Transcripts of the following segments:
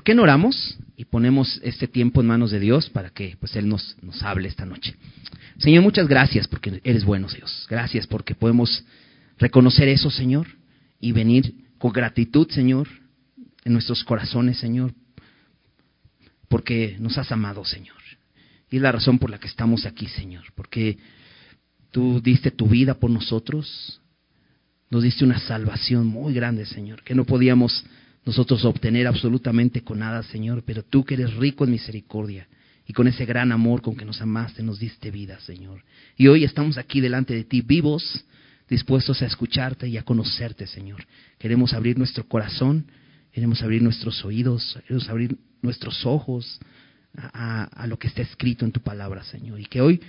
¿por qué no oramos y ponemos este tiempo en manos de Dios para que pues Él nos, nos hable esta noche? Señor, muchas gracias porque eres bueno, Dios. Gracias porque podemos reconocer eso, Señor, y venir con gratitud, Señor, en nuestros corazones, Señor, porque nos has amado, Señor. Y es la razón por la que estamos aquí, Señor, porque tú diste tu vida por nosotros, nos diste una salvación muy grande, Señor, que no podíamos nosotros obtener absolutamente con nada, Señor, pero tú que eres rico en misericordia y con ese gran amor con que nos amaste, nos diste vida, Señor. Y hoy estamos aquí delante de ti, vivos, dispuestos a escucharte y a conocerte, Señor. Queremos abrir nuestro corazón, queremos abrir nuestros oídos, queremos abrir nuestros ojos a, a lo que está escrito en tu palabra, Señor. Y que hoy,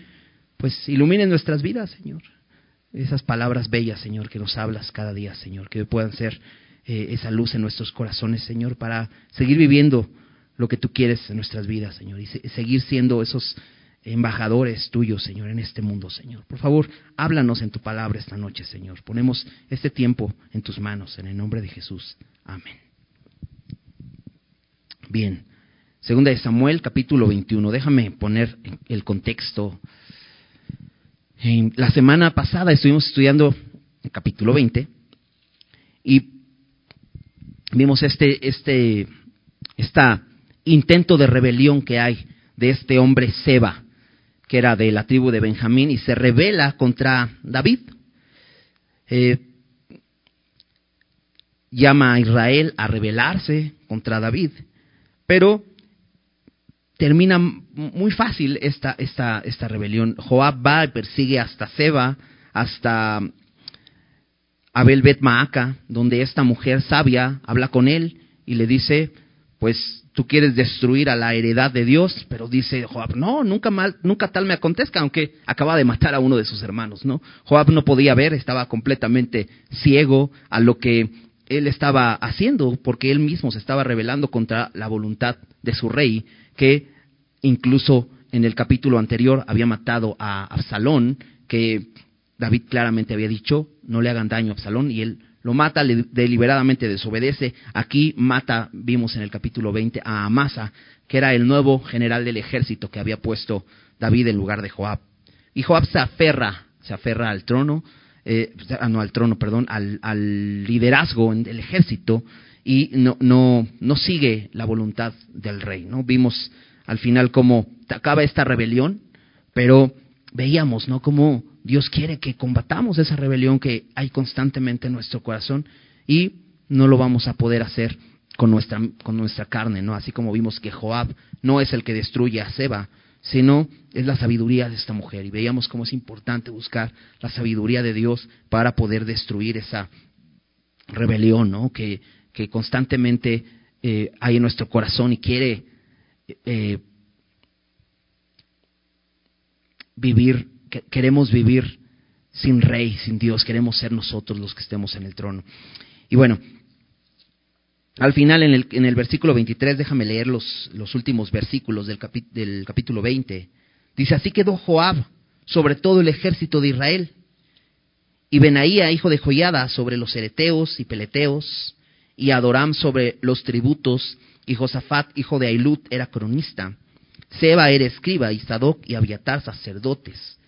pues, iluminen nuestras vidas, Señor. Esas palabras bellas, Señor, que nos hablas cada día, Señor, que puedan ser eh, esa luz en nuestros corazones, Señor, para seguir viviendo lo que tú quieres en nuestras vidas, Señor, y seguir siendo esos embajadores tuyos, Señor, en este mundo, Señor. Por favor, háblanos en tu palabra esta noche, Señor. Ponemos este tiempo en tus manos, en el nombre de Jesús. Amén. Bien, segunda de Samuel, capítulo 21. Déjame poner el contexto. La semana pasada estuvimos estudiando el capítulo 20 y vimos este, este, esta intento de rebelión que hay de este hombre Seba, que era de la tribu de Benjamín, y se rebela contra David. Eh, llama a Israel a rebelarse contra David, pero termina muy fácil esta, esta, esta rebelión. Joab va y persigue hasta Seba, hasta Abel Bet Maaca, donde esta mujer sabia habla con él y le dice, pues tú quieres destruir a la heredad de Dios, pero dice Joab, no, nunca mal, nunca tal me acontezca, aunque acaba de matar a uno de sus hermanos, ¿no? Joab no podía ver, estaba completamente ciego a lo que él estaba haciendo, porque él mismo se estaba rebelando contra la voluntad de su rey, que incluso en el capítulo anterior había matado a Absalón, que David claramente había dicho, no le hagan daño a Absalón, y él lo mata, deliberadamente desobedece. Aquí mata, vimos en el capítulo 20, a Amasa, que era el nuevo general del ejército que había puesto David en lugar de Joab. Y Joab se aferra, se aferra al trono, eh, ah, no al trono, perdón, al, al liderazgo del ejército y no, no, no sigue la voluntad del rey. ¿no? Vimos al final cómo acaba esta rebelión, pero veíamos, ¿no? Cómo Dios quiere que combatamos esa rebelión que hay constantemente en nuestro corazón y no lo vamos a poder hacer con nuestra, con nuestra carne, ¿no? Así como vimos que Joab no es el que destruye a Seba, sino es la sabiduría de esta mujer. Y veíamos cómo es importante buscar la sabiduría de Dios para poder destruir esa rebelión, ¿no? Que, que constantemente eh, hay en nuestro corazón y quiere eh, vivir, queremos vivir sin rey, sin Dios, queremos ser nosotros los que estemos en el trono. Y bueno, al final en el, en el versículo 23, déjame leer los, los últimos versículos del, del capítulo 20. Dice, así quedó Joab sobre todo el ejército de Israel, y Benaía, hijo de Joyada, sobre los ereteos y peleteos, y Adoram sobre los tributos, y Josafat, hijo de Ailut, era cronista. Seba era escriba y Sadoc y Abiatar sacerdotes.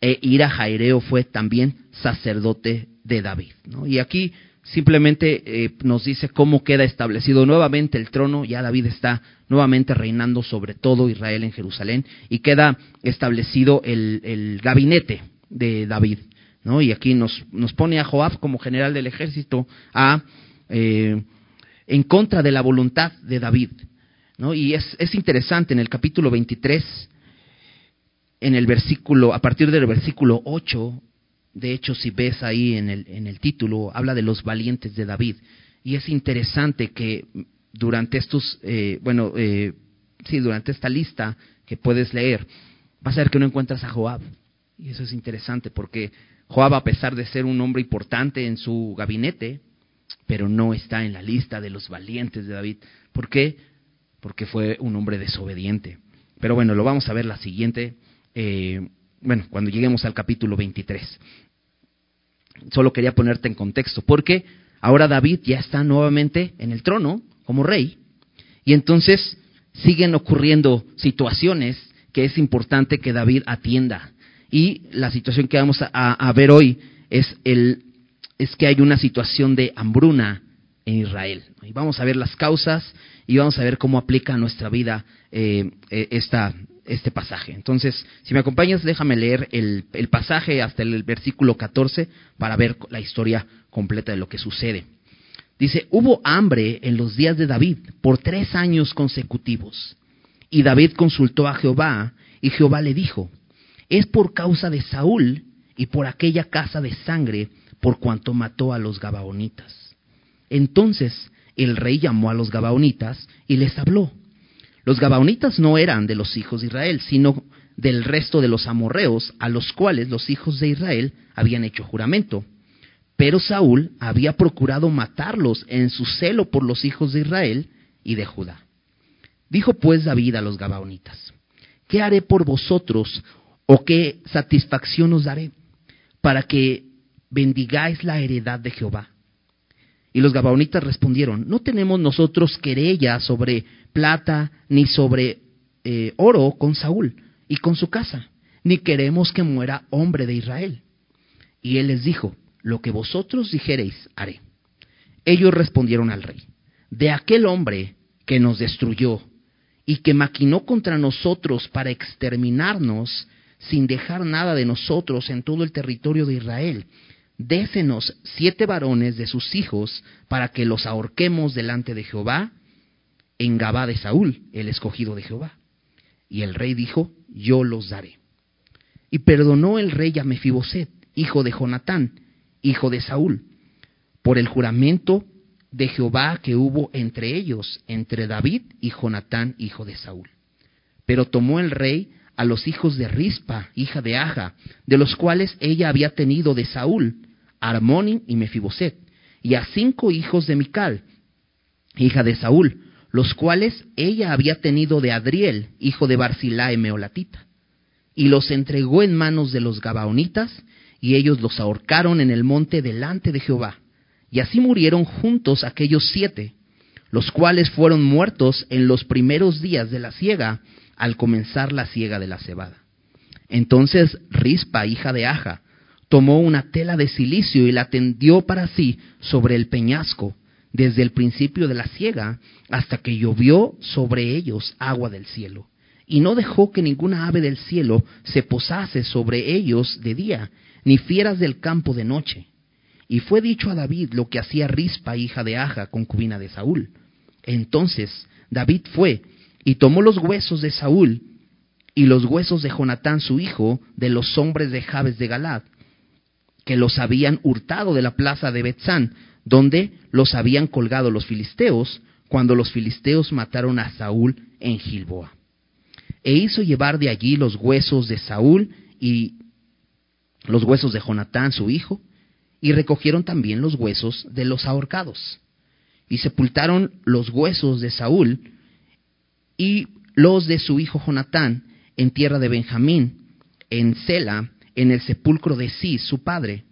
E Ira Jaireo fue también sacerdote de David. Y aquí simplemente eh, nos dice cómo queda establecido nuevamente el trono, ya David está nuevamente reinando sobre todo Israel en Jerusalén y queda establecido el, gabinete de David. Y aquí nos, nos pone a Joab como general del ejército a, eh, en contra de la voluntad de David. Y es, es interesante, en el capítulo 23, en el versículo, a partir del versículo 8, de hecho, si ves ahí en el, en el título, habla de los valientes de David. Y es interesante que durante estos, eh, bueno, eh, sí, durante esta lista que puedes leer, vas a ver que no encuentras a Joab. Y eso es interesante porque Joab, a pesar de ser un hombre importante en su gabinete, pero no está en la lista de los valientes de David. ¿Por qué? porque fue un hombre desobediente. Pero bueno, lo vamos a ver la siguiente, eh, bueno, cuando lleguemos al capítulo 23. Solo quería ponerte en contexto, porque ahora David ya está nuevamente en el trono como rey, Y entonces siguen ocurriendo situaciones que es importante que David atienda. Y la situación que vamos a, ver hoy es, el, es que hay una situación de hambruna en Israel. Y vamos a ver las causas y vamos a ver cómo aplica a nuestra vida eh, eh, esta, este pasaje. Entonces, si me acompañas, déjame leer el, pasaje hasta el versículo 14 para ver la historia completa de lo que sucede. Dice, hubo hambre en los días de David por tres años consecutivos. Y David consultó a Jehová, y Jehová le dijo, es por causa de Saúl y por aquella casa de sangre por cuanto mató a los Gabaonitas. Entonces el rey llamó a los Gabaonitas y les habló. Los Gabaonitas no eran de los hijos de Israel, sino del resto de los amorreos a los cuales los hijos de Israel habían hecho juramento. Pero Saúl había procurado matarlos en su celo por los hijos de Israel y de Judá. Dijo pues David a los Gabaonitas, ¿qué haré por vosotros o qué satisfacción os daré para que bendigáis la heredad de Jehová? Y los Gabaonitas respondieron, no tenemos nosotros querella sobre plata ni sobre eh, oro con Saúl y con su casa, ni queremos que muera hombre de Israel. Y él les dijo, lo que vosotros dijereis haré. Ellos respondieron al rey, de aquel hombre que nos destruyó y que maquinó contra nosotros para exterminarnos sin dejar nada de nosotros en todo el territorio de Israel. Décenos siete varones de sus hijos para que los ahorquemos delante de Jehová en Gabá de Saúl, el escogido de Jehová. Y el rey dijo, yo los daré. Y perdonó el rey a Mefiboset, hijo de Jonatán, hijo de Saúl, por el juramento de Jehová que hubo entre ellos, entre David y Jonatán, hijo de Saúl. Pero tomó el rey a los hijos de Rispa, hija de Aja, de los cuales ella había tenido de Saúl, Armónin y Mefiboset, y a cinco hijos de Mical, hija de Saúl, los cuales ella había tenido de Adriel, hijo de Barcilae Meolatita, y los entregó en manos de los Gabaonitas, y ellos los ahorcaron en el monte delante de Jehová. Y así murieron juntos aquellos siete, los cuales fueron muertos en los primeros días de la siega, al comenzar la siega de la cebada. Entonces Rispa, hija de Aja, tomó una tela de silicio y la tendió para sí sobre el peñasco, desde el principio de la siega hasta que llovió sobre ellos agua del cielo. Y no dejó que ninguna ave del cielo se posase sobre ellos de día, ni fieras del campo de noche. Y fue dicho a David lo que hacía Rispa, hija de Aja, concubina de Saúl. Entonces David fue y tomó los huesos de Saúl y los huesos de Jonatán su hijo, de los hombres de Jabes de Galad, que los habían hurtado de la plaza de Betzán, donde los habían colgado los filisteos, cuando los filisteos mataron a Saúl en Gilboa. E hizo llevar de allí los huesos de Saúl y los huesos de Jonatán, su hijo, y recogieron también los huesos de los ahorcados. Y sepultaron los huesos de Saúl y los de su hijo Jonatán en tierra de Benjamín, en Sela, en el sepulcro de Cis, su padre,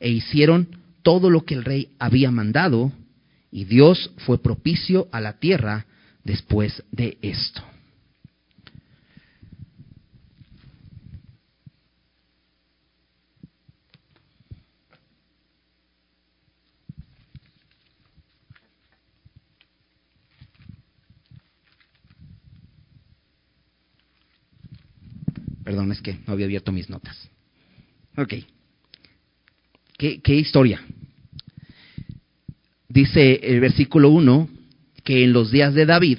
e hicieron todo lo que el rey había mandado, y Dios fue propicio a la tierra después de esto. Perdón, es que no había abierto mis notas. Ok. ¿Qué, historia? Dice el versículo 1 que en los días de David,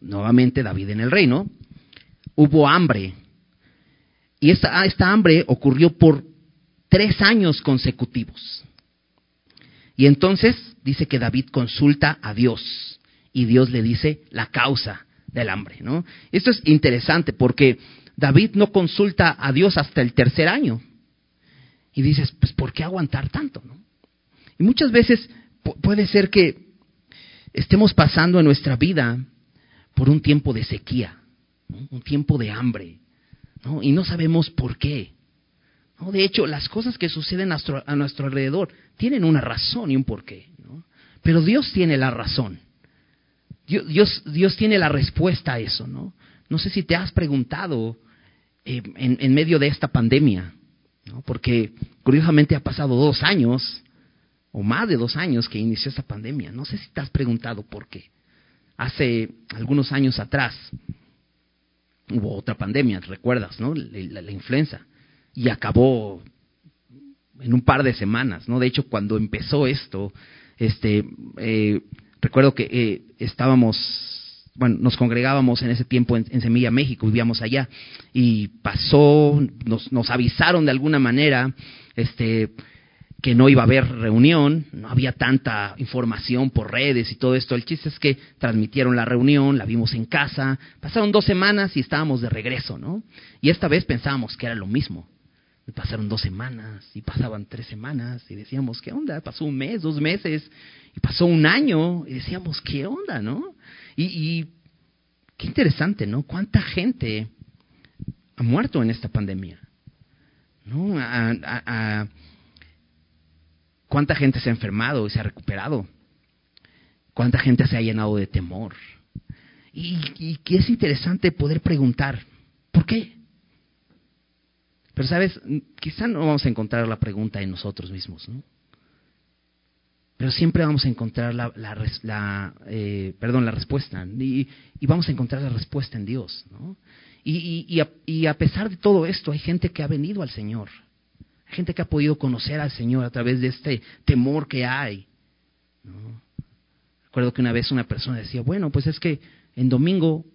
nuevamente David en el reino, hubo hambre. Y esta, esta hambre ocurrió por tres años consecutivos. Y entonces dice que David consulta a Dios y Dios le dice la causa del hambre, ¿no? Esto es interesante porque David no consulta a Dios hasta el tercer año. Y dices, pues ¿por qué aguantar tanto? ¿no? Y muchas veces puede ser que estemos pasando en nuestra vida por un tiempo de sequía, un tiempo de hambre, ¿no? y no sabemos por qué. ¿no? De hecho, las cosas que suceden a nuestro, alrededor tienen una razón y un porqué. ¿no? Pero Dios tiene la razón. Dios, Dios tiene la respuesta a eso, ¿no? No sé si te has preguntado eh, en, medio de esta pandemia, ¿no? porque curiosamente ha pasado dos años o más de dos años que inició esta pandemia. No sé si te has preguntado por qué. Hace algunos años atrás hubo otra pandemia, recuerdas, ¿no? La, influenza. Y acabó en un par de semanas, ¿no? De hecho, cuando empezó esto, este, eh, recuerdo que eh, estábamos, bueno, nos congregábamos en ese tiempo en, Semilla, México, vivíamos allá, y pasó, nos, nos avisaron de alguna manera, este, que no iba a haber reunión, no había tanta información por redes y todo esto. El chiste es que transmitieron la reunión, la vimos en casa, pasaron dos semanas y estábamos de regreso, ¿no? Y esta vez pensábamos que era lo mismo. pasaron dos semanas y pasaban tres semanas y decíamos, ¿qué onda? Pasó un mes, dos meses y pasó un año y decíamos, ¿qué onda, no? Y, qué interesante, ¿no? ¿Cuánta gente ha muerto en esta pandemia? ¿No? a, ¿Cuánta gente se ha enfermado y se ha recuperado? ¿Cuánta gente se ha llenado de temor? Y, y que es interesante poder preguntar, ¿por qué? Pero sabes, quizá no vamos a encontrar la pregunta en nosotros mismos, ¿no? Pero siempre vamos a encontrar la, eh, perdón, la respuesta. Y, vamos a encontrar la respuesta en Dios. Y, a, pesar de todo esto, hay gente que ha venido al Señor hay gente que ha podido conocer al Señor a través de este temor que hay. Recuerdo que una vez una persona decía, bueno, pues es que en domingo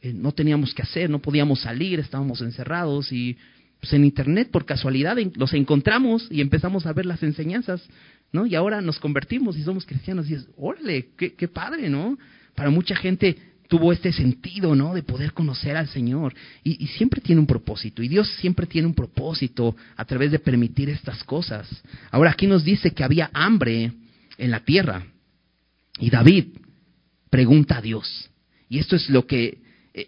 eh, no teníamos que hacer, no podíamos salir, estábamos encerrados y pues en internet por casualidad los encontramos y empezamos a ver las enseñanzas, Y ahora nos convertimos y somos cristianos y es, órale, qué, padre, ¿no? Para mucha gente tuvo este sentido, ¿no? De poder conocer al Señor. Y, siempre tiene un propósito. Y Dios siempre tiene un propósito a través de permitir estas cosas. Ahora aquí nos dice que había hambre en la tierra. Y David pregunta a Dios. Y esto es lo que,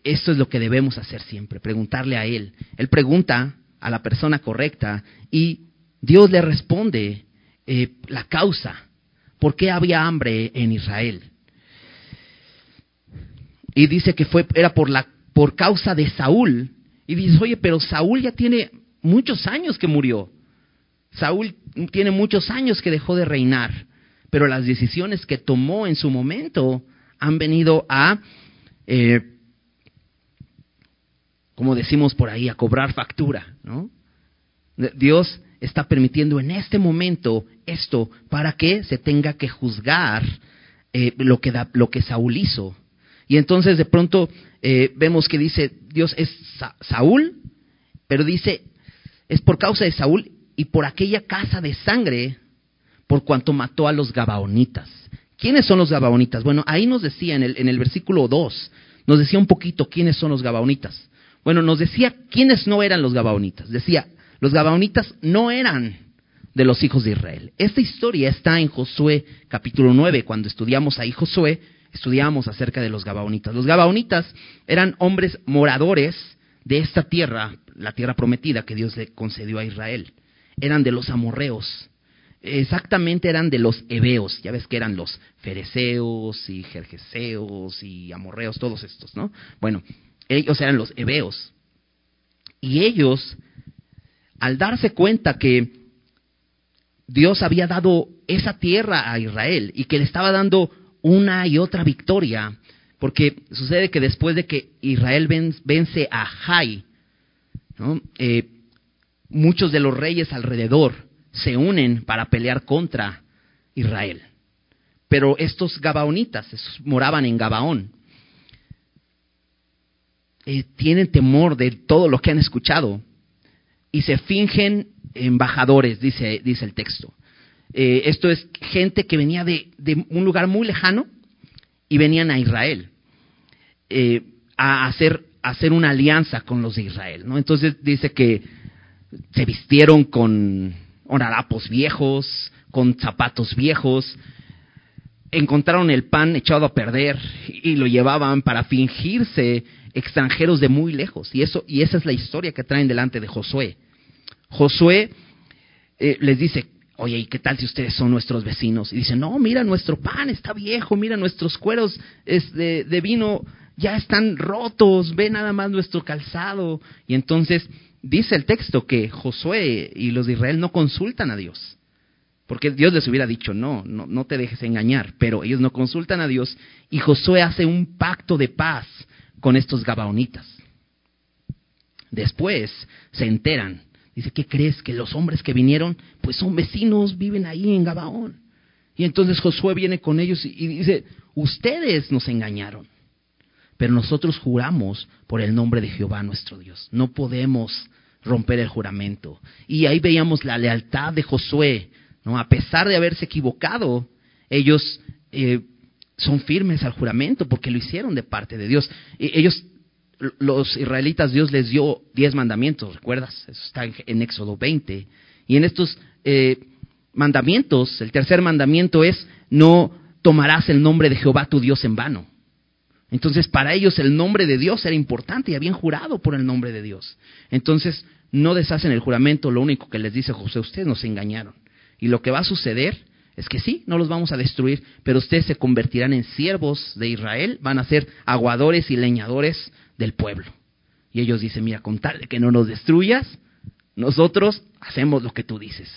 esto es lo que debemos hacer siempre, preguntarle a Él. Él pregunta a la persona correcta y Dios le responde eh, la causa. ¿Por qué había hambre en Israel? Y dice que fue, era por, la, por causa de Saúl. Y dice, oye, pero Saúl ya tiene muchos años que murió. Saúl tiene muchos años que dejó de reinar. Pero las decisiones que tomó en su momento han venido a, eh, como decimos por ahí, a cobrar factura. ¿no? Dios está permitiendo en este momento esto para que se tenga que juzgar eh, lo, que lo que Saúl hizo. Y entonces de pronto eh, vemos que dice, Dios es Saúl, pero dice, es por causa de Saúl y por aquella casa de sangre, por cuanto mató a los Gabaonitas. ¿Quiénes son los Gabaonitas? Bueno, ahí nos decía en el, en el versículo 2, nos decía un poquito quiénes son los Gabaonitas. Bueno, nos decía quiénes no eran los Gabaonitas. Decía, los Gabaonitas no eran de los hijos de Israel. Esta historia está en Josué capítulo 9. Cuando estudiamos ahí Josué, estudiamos acerca de los Gabaonitas. Los Gabaonitas eran hombres moradores de esta tierra, la tierra prometida que Dios le concedió a Israel. Eran de los amorreos. Exactamente eran de los hebeos. Ya ves que eran los fereceos y jerjeseos y amorreos, todos estos, ¿no? Bueno, ellos eran los hebeos. Y ellos, al darse cuenta que Dios había dado esa tierra a Israel y que le estaba dando una y otra victoria, porque sucede que después de que Israel vence a Jai, eh, muchos de los reyes alrededor se unen para pelear contra Israel. Pero estos gabaonitas, moraban en Gabaón, eh, tienen temor de todo lo que han escuchado y se fingen embajadores, dice, dice el texto. Eh, esto es gente que venía de, un lugar muy lejano y venían a Israel eh, a, hacer, hacer una alianza con los de Israel. ¿no? Entonces dice que se vistieron con harapos viejos, con zapatos viejos, encontraron el pan echado a perder y lo llevaban para fingirse extranjeros de muy lejos. Y, eso, y esa es la historia que traen delante de Josué. Josué eh, les dice, oye, ¿y qué tal si ustedes son nuestros vecinos? Y dicen, no, mira, nuestro pan está viejo, mira, nuestros cueros de, de vino ya están rotos, ve nada más nuestro calzado. Y entonces dice el texto que Josué y los de Israel no consultan a Dios. Porque Dios les hubiera dicho, no, no, no te dejes engañar, pero ellos no consultan a Dios y Josué hace un pacto de paz con estos gabaonitas. Después se enteran, dice, ¿qué crees? Que los hombres que vinieron, pues son vecinos, viven ahí en Gabaón. Y entonces Josué viene con ellos y, dice, ustedes nos engañaron, pero nosotros juramos por el nombre de Jehová nuestro Dios. No podemos romper el juramento. Y ahí veíamos la lealtad de Josué, ¿no? A pesar de haberse equivocado, ellos eh, son firmes al juramento porque lo hicieron de parte de Dios. ellos, los israelitas, Dios les dio diez mandamientos, ¿recuerdas? Eso está en, Éxodo 20. Y en estos eh, mandamientos, el tercer mandamiento es, no tomarás el nombre de Jehová tu Dios en vano. Entonces, para ellos el nombre de Dios era importante y habían jurado por el nombre de Dios. Entonces, no deshacen el juramento, lo único que les dice José, ustedes nos engañaron. Y lo que va a suceder es que sí, no los vamos a destruir, pero ustedes se convertirán en siervos de Israel, van a ser aguadores y leñadores del pueblo. Y ellos dicen, mira, con tal de que no nos destruyas, nosotros hacemos lo que tú dices.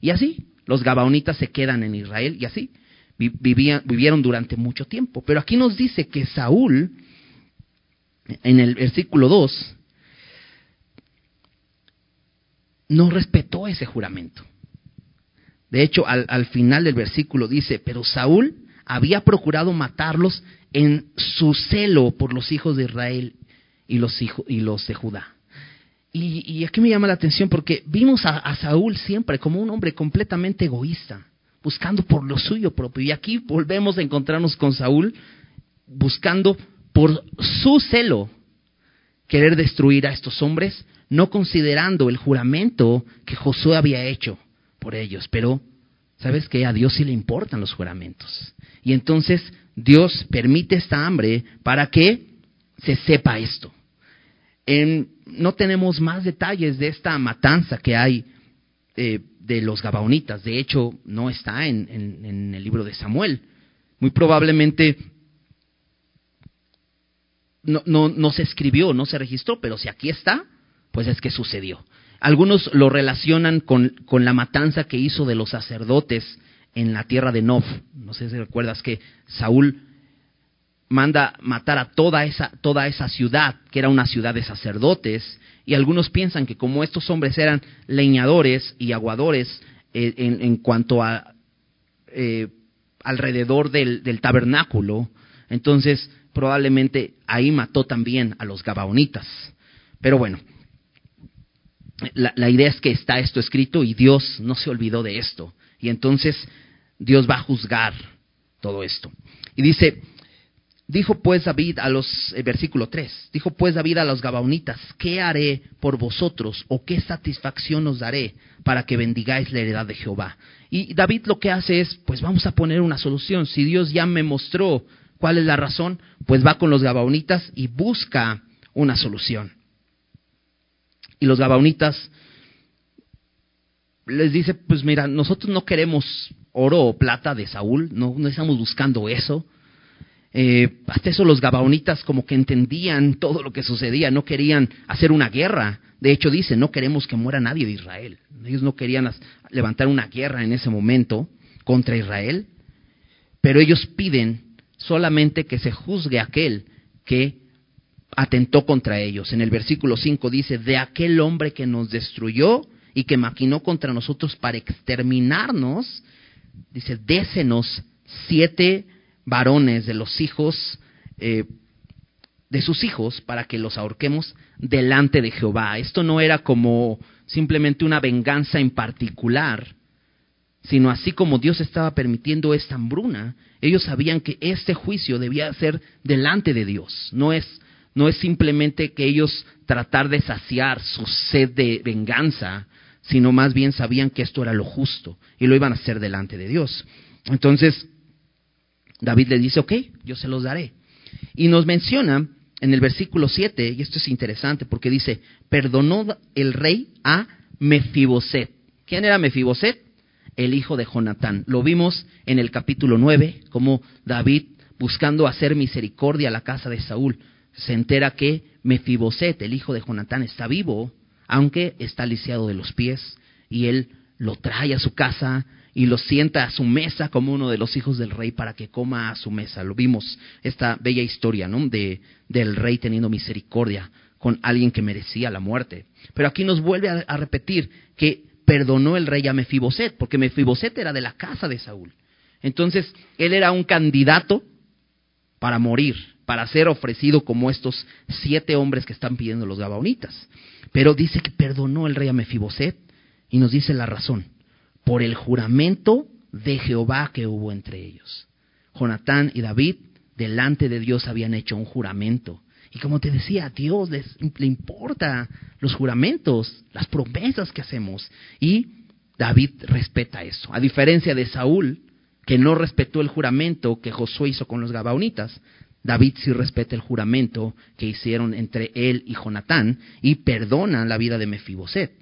Y así, los gabaonitas se quedan en Israel y así vivían, vivieron durante mucho tiempo. Pero aquí nos dice que Saúl, en el versículo 2, no respetó ese juramento. De hecho, al, final del versículo dice, pero Saúl había procurado matarlos en su celo por los hijos de Israel y los, hijos, y los de Judá. Y, aquí me llama la atención porque vimos a, Saúl siempre como un hombre completamente egoísta, buscando por lo suyo propio. Y aquí volvemos a encontrarnos con Saúl buscando por su celo querer destruir a estos hombres, no considerando el juramento que Josué había hecho por ellos, pero sabes que a Dios sí le importan los juramentos. Y entonces Dios permite esta hambre para que se sepa esto. no tenemos más detalles de esta matanza que hay eh, de los Gabaonitas. De hecho, no está en, en el libro de Samuel. Muy probablemente no, no, no se escribió, no se registró, pero si aquí está, pues es que sucedió. Algunos lo relacionan con, la matanza que hizo de los sacerdotes en la tierra de Nof. No sé si recuerdas que Saúl manda matar a toda esa, toda esa ciudad, que era una ciudad de sacerdotes, y algunos piensan que como estos hombres eran leñadores y aguadores eh, en, cuanto a eh, alrededor del tabernáculo, entonces probablemente ahí mató también a los gabaonitas. Pero bueno, la, idea es que está esto escrito y Dios no se olvidó de esto. Y entonces Dios va a juzgar todo esto. Y dice, dijo pues David a los, el versículo 3, dijo pues David a los Gabaonitas, ¿qué haré por vosotros o qué satisfacción os daré para que bendigáis la heredad de Jehová? Y David lo que hace es, pues vamos a poner una solución. Si Dios ya me mostró cuál es la razón, pues va con los Gabaonitas y busca una solución. Y los gabaonitas les dice, pues mira, nosotros no queremos oro o plata de Saúl, no, estamos buscando eso. Eh, hasta eso los gabaonitas como que entendían todo lo que sucedía, no querían hacer una guerra. De hecho dice, no queremos que muera nadie de Israel. Ellos no querían levantar una guerra en ese momento contra Israel, pero ellos piden solamente que se juzgue aquel que atentó contra ellos. En el versículo 5 dice, de aquel hombre que nos destruyó y que maquinó contra nosotros para exterminarnos, dice, désenos siete varones de los hijos, eh, de sus hijos, para que los ahorquemos delante de Jehová. Esto no era como simplemente una venganza en particular, sino así como Dios estaba permitiendo esta hambruna, ellos sabían que este juicio debía ser delante de Dios, no es no es simplemente que ellos tratar de saciar su sed de venganza, sino más bien sabían que esto era lo justo y lo iban a hacer delante de Dios. Entonces, David le dice, ok, yo se los daré. Y nos menciona en el versículo 7, y esto es interesante porque dice, perdonó el rey a Mefiboset. ¿Quién era Mefiboset? el hijo de Jonatán. Lo vimos en el capítulo 9, como David, buscando hacer misericordia a la casa de Saúl, se entera que Mefiboset, el hijo de Jonatán, está vivo, aunque está lisiado de los pies, y él lo trae a su casa y lo sienta a su mesa como uno de los hijos del rey para que coma a su mesa. Lo vimos, esta bella historia, ¿no? De, del rey teniendo misericordia con alguien que merecía la muerte. Pero aquí nos vuelve a, repetir que perdonó el rey a Mefiboset, porque Mefiboset era de la casa de Saúl. Entonces, él era un candidato para morir, para ser ofrecido como estos siete hombres que están pidiendo los gabaonitas. Pero dice que perdonó el rey a Mefiboset y nos dice la razón, por el juramento de Jehová que hubo entre ellos. Jonatán y David delante de Dios habían hecho un juramento. Y como te decía, a Dios les, le importa los juramentos, las promesas que hacemos. Y David respeta eso. A diferencia de Saúl, que no respetó el juramento que Josué hizo con los Gabaonitas, David sí respeta el juramento que hicieron entre él y Jonatán y perdona la vida de Mefiboset.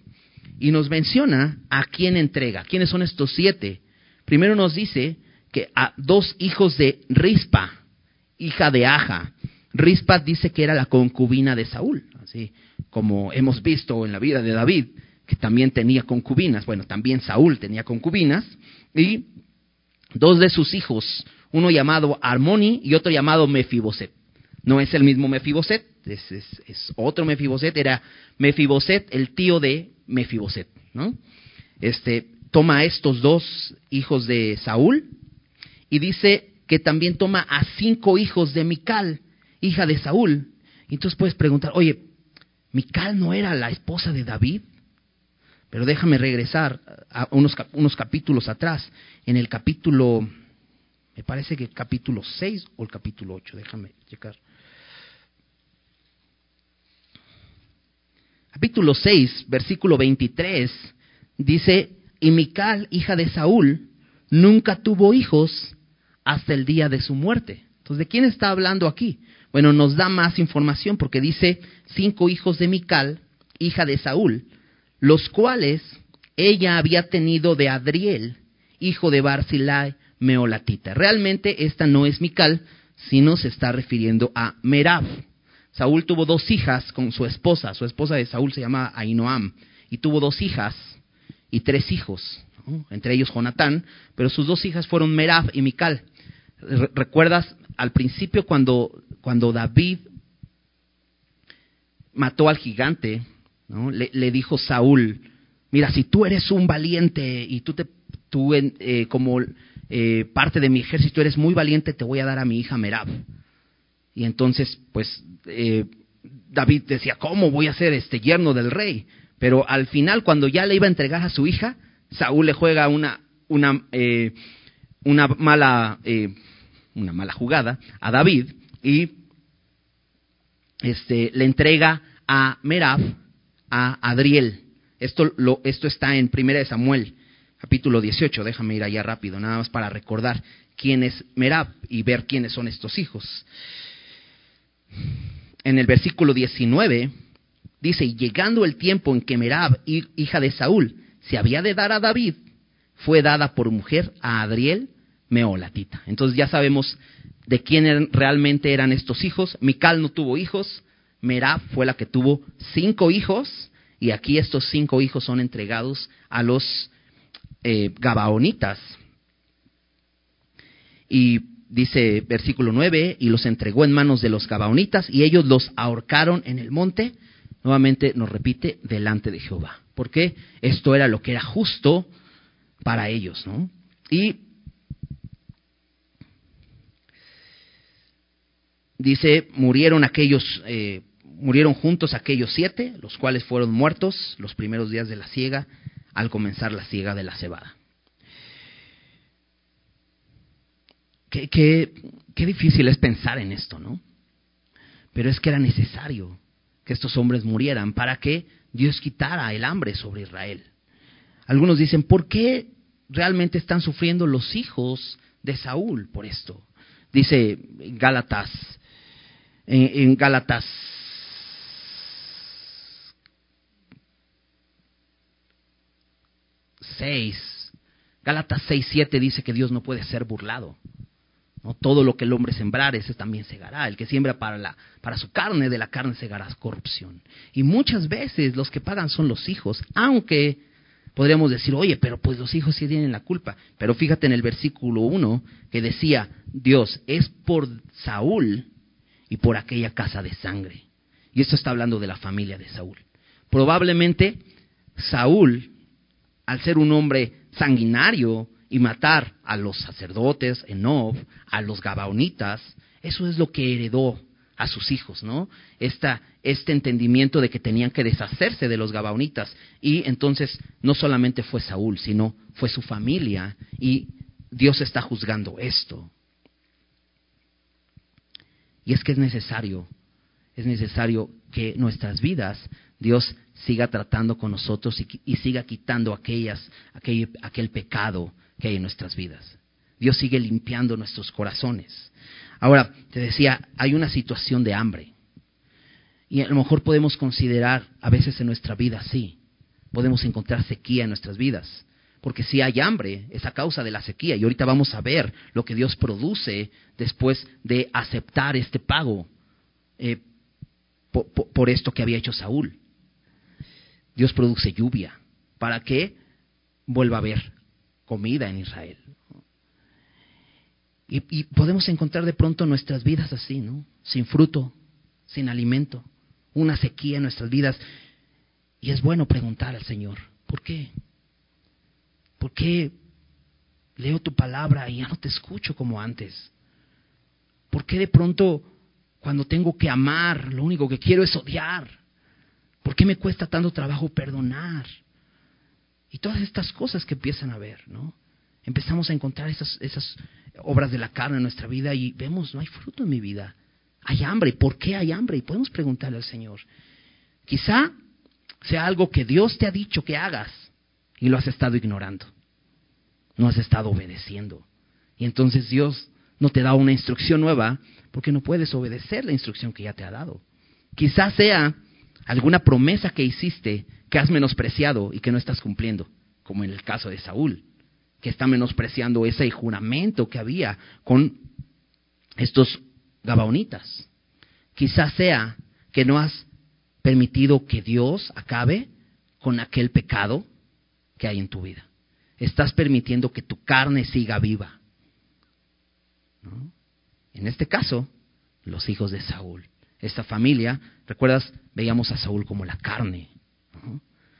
Y nos menciona a quién entrega. ¿Quiénes son estos siete? Primero nos dice que a dos hijos de Rispa, hija de Aja. Rispa dice que era la concubina de Saúl, así como hemos visto en la vida de David, que también tenía concubinas. Bueno, también Saúl tenía concubinas. Y dos de sus hijos, uno llamado Armoni y otro llamado Mefiboset. No es el mismo Mefiboset, es, otro Mefiboset, era Mefiboset, el tío de Mefiboset, ¿no? Este, toma a estos dos hijos de Saúl y dice que también toma a cinco hijos de Mical, hija de Saúl. Y entonces puedes preguntar, oye, ¿Mical no era la esposa de David? Pero déjame regresar a unos, unos capítulos atrás, en el capítulo me parece que capítulo 6 o el capítulo 8, déjame checar. Capítulo 6, versículo 23, dice, y Mical, hija de Saúl, nunca tuvo hijos hasta el día de su muerte. Entonces, ¿de quién está hablando aquí? Bueno, nos da más información porque dice cinco hijos de Mical, hija de Saúl, los cuales ella había tenido de Adriel, hijo de Barzilai, meolatita. Realmente esta no es Mical, sino se está refiriendo a Merab. Saúl tuvo dos hijas con su esposa. Su esposa de Saúl se llama Ainoam. Y tuvo dos hijas y tres hijos, entre ellos Jonatán. Pero sus dos hijas fueron Merab y Mical. ¿Recuerdas al principio cuando, cuando David mató al gigante? Le, dijo Saúl, mira, si tú eres un valiente y tú, te, eh, como eh, parte de mi ejército, eres muy valiente, te voy a dar a mi hija Merab. Y entonces, pues, eh, David decía, ¿cómo voy a ser este yerno del rey? Pero al final, cuando ya le iba a entregar a su hija, Saúl le juega una, una, eh, una, mala, una mala jugada a David y este, le entrega a Merab a Adriel. Esto, lo, esto está en Primera de Samuel capítulo 18, déjame ir allá rápido, nada más para recordar quién es Merab y ver quiénes son estos hijos. En el versículo 19 dice, y llegando el tiempo en que Merab, hija de Saúl, se había de dar a David, fue dada por mujer a Adriel Meolatita. Entonces ya sabemos de quién realmente eran estos hijos. Mical no tuvo hijos, Merab fue la que tuvo cinco hijos, y aquí estos cinco hijos son entregados a los eh, Gabaonitas. Y dice versículo 9, y los entregó en manos de los Gabaonitas, y ellos los ahorcaron en el monte. Nuevamente nos repite, delante de Jehová. Porque esto era lo que era justo para ellos, ¿no? Y dice, murieron aquellos, eh, murieron juntos aquellos siete, los cuales fueron muertos los primeros días de la siega, al comenzar la siega de la cebada. Qué, difícil es pensar en esto, ¿no? Pero es que era necesario que estos hombres murieran para que Dios quitara el hambre sobre Israel. Algunos dicen, ¿por qué realmente están sufriendo los hijos de Saúl por esto? Dice Gálatas, en Gálatas 6, Gálatas 6, 7 dice que Dios no puede ser burlado. ¿no? Todo lo que el hombre sembrar, ese también segará. El que siembra para, la, para su carne, de la carne segará corrupción. Y muchas veces los que pagan son los hijos, aunque podríamos decir, oye, pero pues los hijos sí tienen la culpa. Pero fíjate en el versículo 1 que decía, Dios, es por Saúl y por aquella casa de sangre. Y esto está hablando de la familia de Saúl. Probablemente Saúl, al ser un hombre sanguinario y matar a los sacerdotes, Enob, a los gabaonitas, eso es lo que heredó a sus hijos, ¿no? Esta, este entendimiento de que tenían que deshacerse de los gabaonitas. Y entonces no solamente fue Saúl, sino fue su familia. Y Dios está juzgando esto. Y es que es necesario, es necesario que nuestras vidas Dios siga tratando con nosotros y, siga quitando aquellas, aquel, aquel pecado que hay en nuestras vidas. Dios sigue limpiando nuestros corazones. Ahora, te decía, hay una situación de hambre. Y a lo mejor podemos considerar a veces en nuestra vida sí. Podemos encontrar sequía en nuestras vidas. Porque si hay hambre, es a causa de la sequía. Y ahorita vamos a ver lo que Dios produce después de aceptar este pago eh, por esto que había hecho Saúl. Dios produce lluvia para que vuelva a haber comida en Israel. Y, podemos encontrar de pronto nuestras vidas así, ¿no? Sin fruto, sin alimento, una sequía en nuestras vidas. Y es bueno preguntar al Señor, ¿por qué? ¿Por qué leo tu palabra y ya no te escucho como antes? ¿Por qué de pronto cuando tengo que amar, lo único que quiero es odiar? ¿Por qué me cuesta tanto trabajo perdonar? Y todas estas cosas que empiezan a ver, ¿no? Empezamos a encontrar esas, obras de la carne en nuestra vida y vemos, no hay fruto en mi vida. Hay hambre. ¿Por qué hay hambre? Y podemos preguntarle al Señor. Quizá sea algo que Dios te ha dicho que hagas y lo has estado ignorando. No has estado obedeciendo. Y entonces Dios no te da una instrucción nueva porque no puedes obedecer la instrucción que ya te ha dado. Quizá sea alguna promesa que hiciste que has menospreciado y que no estás cumpliendo, como en el caso de Saúl que está menospreciando ese juramento que había con estos gabaonitas. Quizás sea que no has permitido que Dios acabe con aquel pecado que hay en tu vida. Estás permitiendo que tu carne siga viva. En este caso, los hijos de Saúl. Esta familia, ¿recuerdas? Veíamos a Saúl como la carne.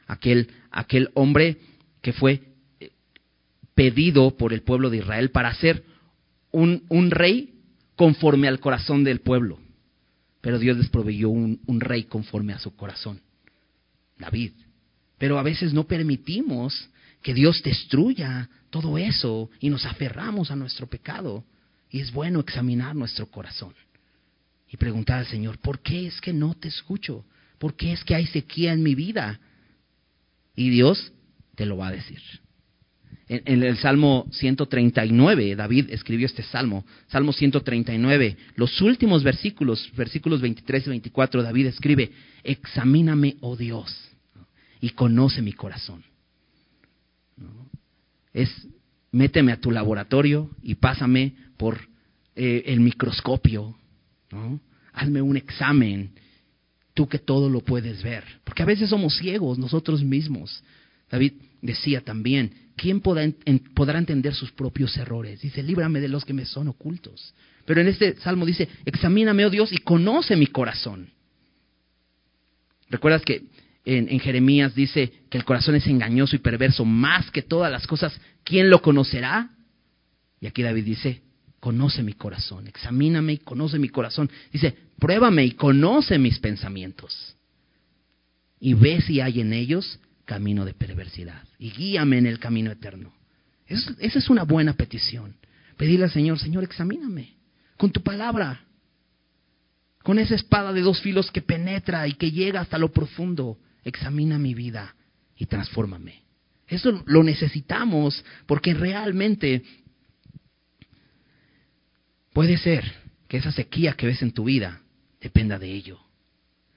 Aquel, aquel hombre que fue pedido por el pueblo de Israel para ser un, un rey conforme al corazón del pueblo. Pero Dios les proveyó un, un rey conforme a su corazón, David. Pero a veces no permitimos que Dios destruya todo eso y nos aferramos a nuestro pecado. Y es bueno examinar nuestro corazón y preguntar al Señor, ¿por qué es que no te escucho? ¿Por qué es que hay sequía en mi vida? Y Dios te lo va a decir. En, el Salmo 139, David escribió este Salmo, Salmo 139, los últimos versículos, versículos 23 y 24, David escribe, examíname, oh Dios, y conoce mi corazón. Es, méteme a tu laboratorio y pásame por eh, el microscopio, hazme un examen, tú que todo lo puedes ver, porque a veces somos ciegos nosotros mismos. David decía también, ¿quién podrá, entender sus propios errores? Dice, líbrame de los que me son ocultos. Pero en este salmo dice, examíname, oh Dios, y conoce mi corazón. ¿Recuerdas que en, en, Jeremías dice que el corazón es engañoso y perverso más que todas las cosas? ¿Quién lo conocerá? Y aquí David dice, conoce mi corazón, examíname y conoce mi corazón. Dice, pruébame y conoce mis pensamientos. Y ve si hay en ellos camino de perversidad y guíame en el camino eterno. esa es una buena petición. Pedirle al Señor, Señor, examíname con tu palabra, con esa espada de dos filos que penetra y que llega hasta lo profundo. Examina mi vida y transfórmame. Eso lo necesitamos porque realmente puede ser que esa sequía que ves en tu vida dependa de ello.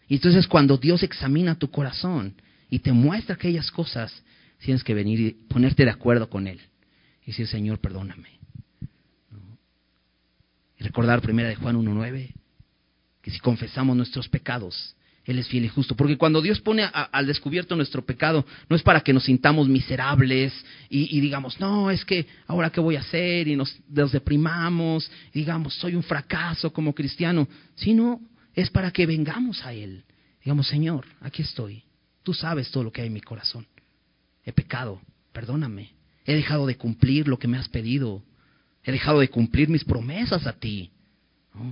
Y entonces cuando Dios examina tu corazón, y te muestra aquellas cosas, tienes que venir y ponerte de acuerdo con Él. y decir, Señor, perdóname. Y recordar primera de Juan 1.9, que si confesamos nuestros pecados, Él es fiel y justo. Porque cuando Dios pone al descubierto nuestro pecado, no es para que nos sintamos miserables y, digamos, no, es que ahora qué voy a hacer y nos, nos deprimamos, y digamos, soy un fracaso como cristiano, sino es para que vengamos a Él. Digamos, Señor, aquí estoy. Tú sabes todo lo que hay en mi corazón. He pecado, perdóname. He dejado de cumplir lo que me has pedido. He dejado de cumplir mis promesas a ti.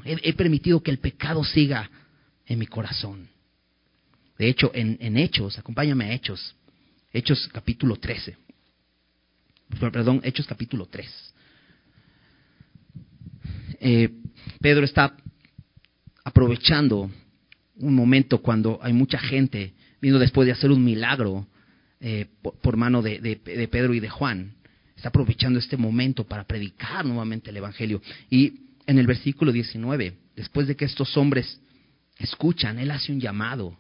He, permitido que el pecado siga en mi corazón. De hecho, en, Hechos, acompáñame a Hechos, Hechos capítulo 13. Perdón, Hechos capítulo 3. Eh, Pedro está aprovechando un momento cuando hay mucha gente, vino después de hacer un milagro, eh, por, mano de, Pedro y de Juan. Está aprovechando este momento para predicar nuevamente el Evangelio. Y en el versículo 19, después de que estos hombres escuchan, Él hace un llamado,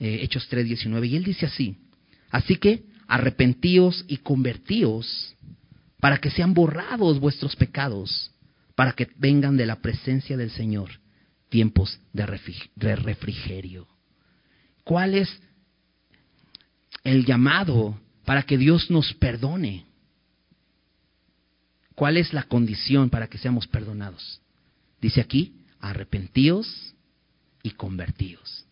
eh, Hechos 3, 19, y Él dice así, así que arrepentíos y convertíos para que sean borrados vuestros pecados, para que vengan de la presencia del Señor tiempos de refrigerio. ¿Cuál es el llamado para que Dios nos perdone. ¿Cuál es la condición para que seamos perdonados? Dice aquí, arrepentíos y convertíos.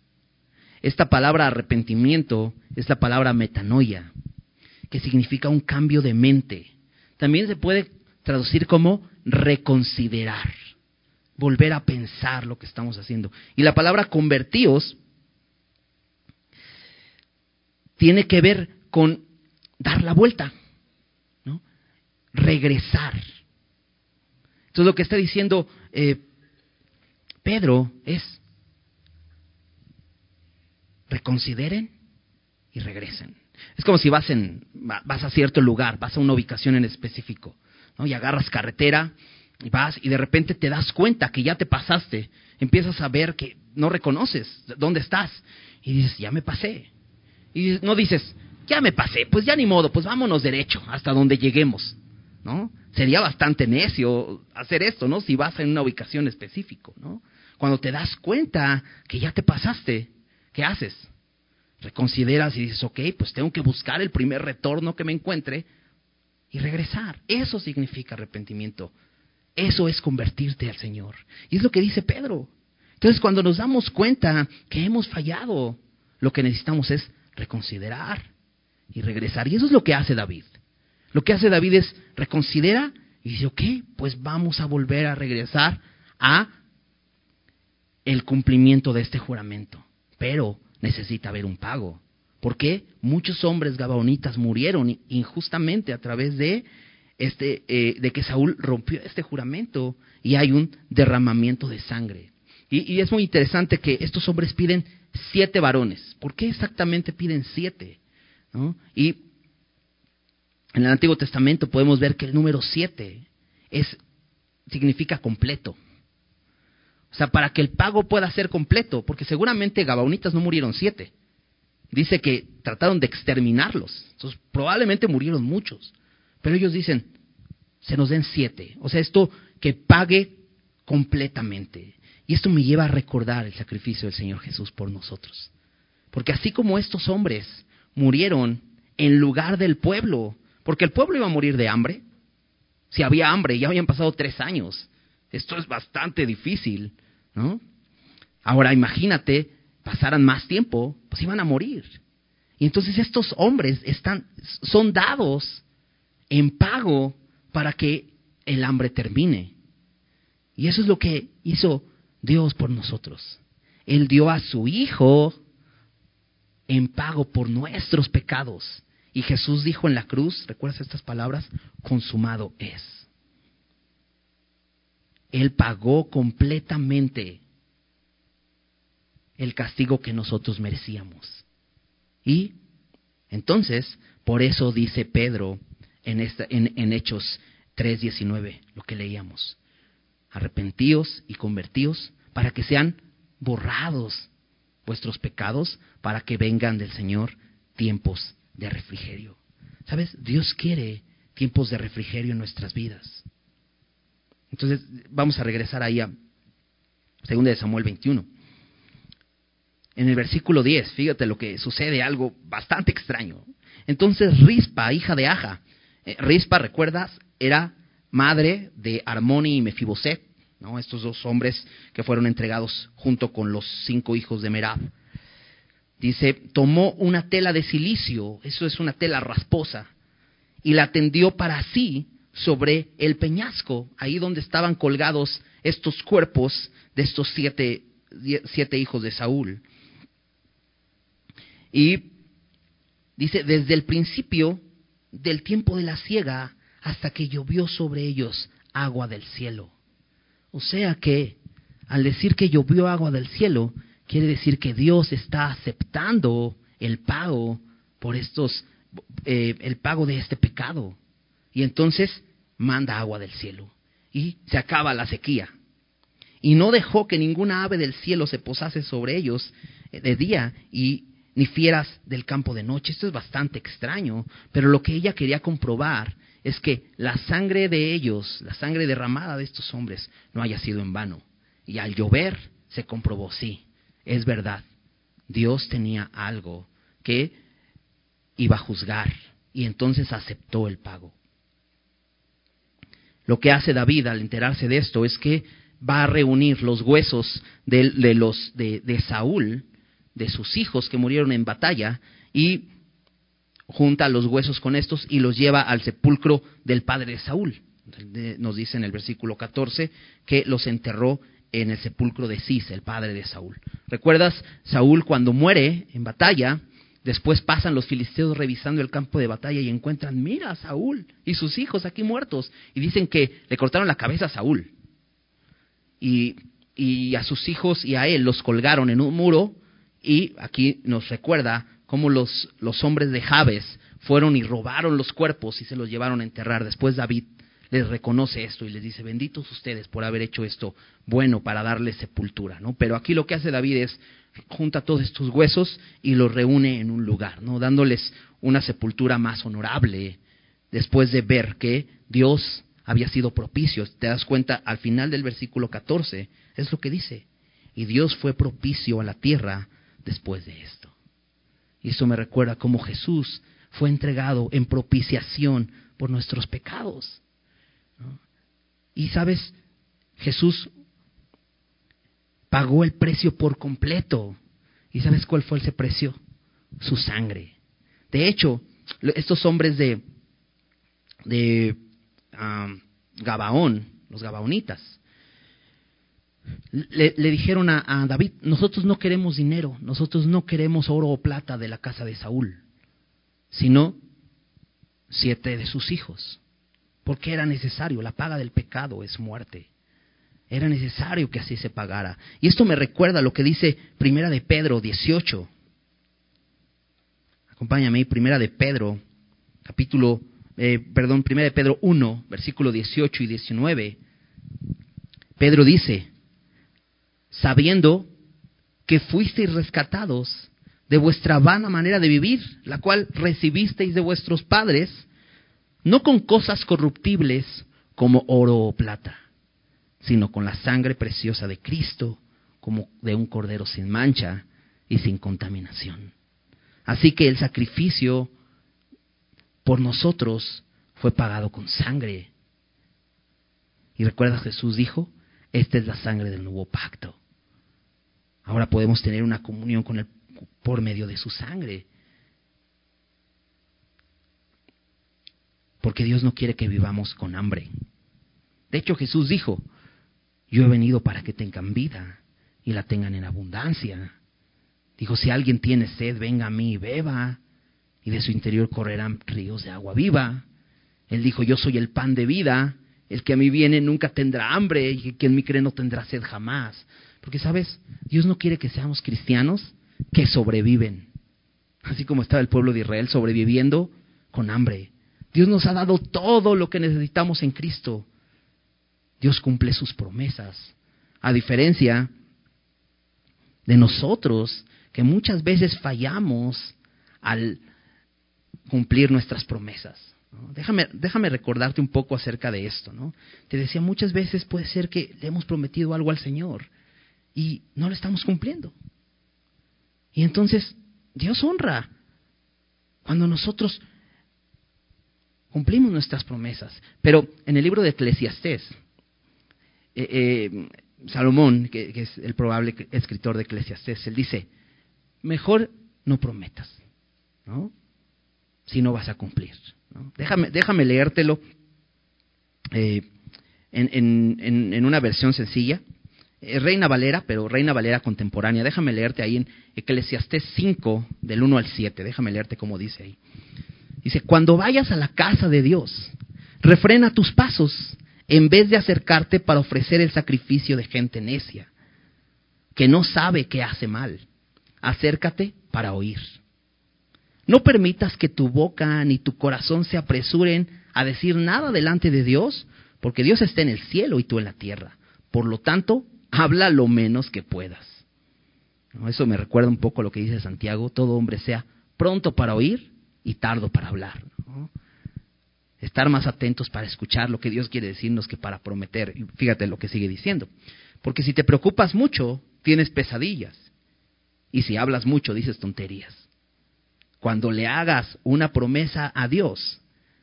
Esta palabra arrepentimiento es la palabra metanoia, que significa un cambio de mente. También se puede traducir como reconsiderar, volver a pensar lo que estamos haciendo. Y la palabra convertíos tiene que ver con dar la vuelta, ¿no? regresar. Entonces lo que está diciendo eh, Pedro es, reconsideren y regresen. Es como si vas, en, vas a cierto lugar, vas a una ubicación en específico, ¿no? y agarras carretera y vas y de repente te das cuenta que ya te pasaste, empiezas a ver que no reconoces dónde estás y dices, ya me pasé, y no dices, ya me pasé, pues ya ni modo, pues vámonos derecho hasta donde lleguemos, ¿no? Sería bastante necio hacer esto, ¿no? Si vas en una ubicación específica, ¿no? Cuando te das cuenta que ya te pasaste, ¿qué haces? Reconsideras y dices, ok, pues tengo que buscar el primer retorno que me encuentre y regresar. Eso significa arrepentimiento. Eso es convertirte al Señor. Y es lo que dice Pedro. Entonces, cuando nos damos cuenta que hemos fallado, lo que necesitamos es reconsiderar y regresar. Y eso es lo que hace David. Lo que hace David es reconsidera y dice, ok, pues vamos a volver a regresar a el cumplimiento de este juramento. Pero necesita haber un pago. Porque muchos hombres gabaonitas murieron injustamente a través de este eh, de que Saúl rompió este juramento y hay un derramamiento de sangre. y, es muy interesante que estos hombres piden siete varones. ¿Por qué exactamente piden siete? Y en el Antiguo Testamento podemos ver que el número siete es, significa completo. O sea, para que el pago pueda ser completo, porque seguramente Gabaonitas no murieron siete. Dice que trataron de exterminarlos. Entonces, probablemente murieron muchos. Pero ellos dicen, se nos den siete. O sea, esto que pague completamente. Y esto me lleva a recordar el sacrificio del Señor Jesús por nosotros. Porque así como estos hombres murieron en lugar del pueblo, porque el pueblo iba a morir de hambre, si había hambre, ya habían pasado tres años. Esto es bastante difícil, ¿no? Ahora imagínate, pasaran más tiempo, pues iban a morir. Y entonces estos hombres están, son dados en pago para que el hambre termine. Y eso es lo que hizo Dios por nosotros. Él dio a su Hijo en pago por nuestros pecados. Y Jesús dijo en la cruz, ¿recuerdas estas palabras? Consumado es. Él pagó completamente el castigo que nosotros merecíamos. Y entonces, por eso dice Pedro en, esta, en, en Hechos 3.19, lo que leíamos arrepentíos y convertíos para que sean borrados vuestros pecados, para que vengan del Señor tiempos de refrigerio. ¿Sabes? Dios quiere tiempos de refrigerio en nuestras vidas. Entonces, vamos a regresar ahí a 2 de Samuel 21. En el versículo 10, fíjate lo que sucede, algo bastante extraño. Entonces Rispa, hija de Aja, eh, Rispa, ¿recuerdas? Era madre de Armoni y Mefiboset, ¿no? estos dos hombres que fueron entregados junto con los cinco hijos de Merab. Dice, tomó una tela de silicio, eso es una tela rasposa, y la tendió para sí sobre el peñasco, ahí donde estaban colgados estos cuerpos de estos siete, siete hijos de Saúl. Y dice, desde el principio del tiempo de la siega hasta que llovió sobre ellos agua del cielo. O sea que al decir que llovió agua del cielo, quiere decir que Dios está aceptando el pago por estos, eh, el pago de este pecado. Y entonces manda agua del cielo y se acaba la sequía. Y no dejó que ninguna ave del cielo se posase sobre ellos eh, de día y ni fieras del campo de noche. Esto es bastante extraño, pero lo que ella quería comprobar es que la sangre de ellos, la sangre derramada de estos hombres, no haya sido en vano. Y al llover se comprobó, sí, es verdad, Dios tenía algo que iba a juzgar y entonces aceptó el pago. Lo que hace David al enterarse de esto es que va a reunir los huesos de, los, de, de Saúl, de sus hijos que murieron en batalla, y junta los huesos con estos y los lleva al sepulcro del padre de Saúl. Nos dice en el versículo 14 que los enterró en el sepulcro de Cis, el padre de Saúl. ¿Recuerdas? Saúl cuando muere en batalla, después pasan los filisteos revisando el campo de batalla y encuentran, mira, Saúl y sus hijos aquí muertos. Y dicen que le cortaron la cabeza a Saúl. Y, y a sus hijos y a él los colgaron en un muro. Y aquí nos recuerda cómo los, los hombres de Jabes fueron y robaron los cuerpos y se los llevaron a enterrar. Después David les reconoce esto y les dice, benditos ustedes por haber hecho esto bueno para darles sepultura, ¿no? Pero aquí lo que hace David es junta todos estos huesos y los reúne en un lugar, ¿no? Dándoles una sepultura más honorable después de ver que Dios había sido propicio. Te das cuenta al final del versículo 14, es lo que dice, y Dios fue propicio a la tierra después de esto. Y eso me recuerda cómo Jesús fue entregado en propiciación por nuestros pecados. Y sabes, Jesús pagó el precio por completo. ¿Y sabes cuál fue ese precio? Su sangre. De hecho, estos hombres de, de Gabaón, los Gabaonitas, le, dijeron a, a, David, nosotros no queremos dinero, nosotros no queremos oro o plata de la casa de Saúl, sino siete de sus hijos porque era necesario, la paga del pecado es muerte. Era necesario que así se pagara. Y esto me recuerda lo que dice Primera de Pedro 18. Acompáñame, Primera de Pedro, capítulo, eh, perdón, Primera de Pedro 1, versículo 18 y 19. Pedro dice, sabiendo que fuisteis rescatados de vuestra vana manera de vivir, la cual recibisteis de vuestros padres, no con cosas corruptibles como oro o plata, sino con la sangre preciosa de Cristo, como de un cordero sin mancha y sin contaminación. Así que el sacrificio por nosotros fue pagado con sangre. Y recuerdas Jesús dijo, esta es la sangre del nuevo pacto. Ahora podemos tener una comunión con él por medio de su sangre. Porque Dios no quiere que vivamos con hambre. De hecho, Jesús dijo, yo he venido para que tengan vida y la tengan en abundancia. Dijo, si alguien tiene sed, venga a mí y beba, y de su interior correrán ríos de agua viva. Él dijo, yo soy el pan de vida, el que a mí viene nunca tendrá hambre, y quien me cree no tendrá sed jamás. Porque, ¿sabes? Dios no quiere que seamos cristianos que sobreviven, así como estaba el pueblo de Israel sobreviviendo con hambre. Dios nos ha dado todo lo que necesitamos en Cristo. Dios cumple sus promesas. A diferencia de nosotros, que muchas veces fallamos al cumplir nuestras promesas. Déjame, déjame recordarte un poco acerca de esto. ¿no? Te decía, muchas veces puede ser que le hemos prometido algo al Señor y no lo estamos cumpliendo. Y entonces Dios honra cuando nosotros cumplimos nuestras promesas. Pero en el libro de Eclesiastés, eh, eh, Salomón, que, es el probable escritor de Eclesiastés, él dice, mejor no prometas, ¿no? Si no vas a cumplir. Déjame, déjame leértelo eh, en, una versión sencilla. Reina Valera, pero Reina Valera contemporánea. Déjame leerte ahí en Eclesiastés 5, del 1 al 7. Déjame leerte cómo dice ahí. Dice, cuando vayas a la casa de Dios, refrena tus pasos en vez de acercarte para ofrecer el sacrificio de gente necia, que no sabe que hace mal. Acércate para oír. No permitas que tu boca ni tu corazón se apresuren a decir nada delante de Dios, porque Dios está en el cielo y tú en la tierra. Por lo tanto, habla lo menos que puedas. Eso me recuerda un poco lo que dice Santiago, todo hombre sea pronto para oír y tardo para hablar. Estar más atentos para escuchar lo que Dios quiere decirnos que para prometer. Fíjate lo que sigue diciendo. Porque si te preocupas mucho, tienes pesadillas. Y si hablas mucho, dices tonterías. Cuando le hagas una promesa a Dios,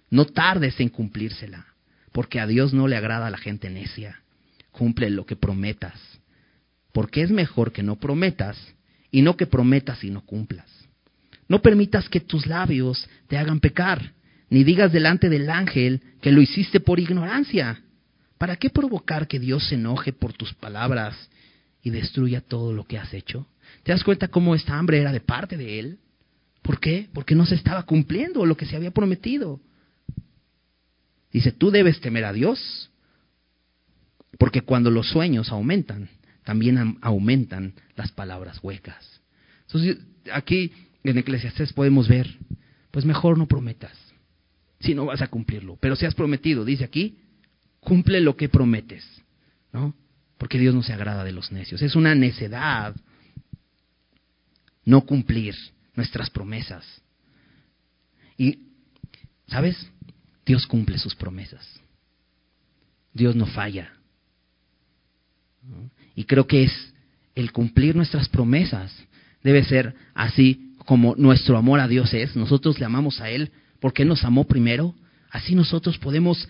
no tardes en cumplírsela, porque a Dios no le agrada la gente necia. Cumple lo que prometas, porque es mejor que no prometas y no que prometas y no cumplas. No permitas que tus labios te hagan pecar, ni digas delante del ángel que lo hiciste por ignorancia. ¿Para qué provocar que Dios se enoje por tus palabras y destruya todo lo que has hecho? ¿Te das cuenta cómo esta hambre era de parte de Él? ¿Por qué? Porque no se estaba cumpliendo lo que se había prometido. Dice, tú debes temer a Dios, porque cuando los sueños aumentan, también aumentan las palabras huecas. Entonces, aquí en Eclesiastés podemos ver, pues mejor no prometas, si no vas a cumplirlo. Pero si has prometido, dice aquí, cumple lo que prometes, ¿no? Porque Dios no se agrada de los necios. Es una necedad no cumplir nuestras promesas. Y, ¿sabes? Dios cumple sus promesas. Dios no falla. Y creo que es el cumplir nuestras promesas debe ser así como nuestro amor a Dios es. Nosotros le amamos a Él porque Él nos amó primero. Así nosotros podemos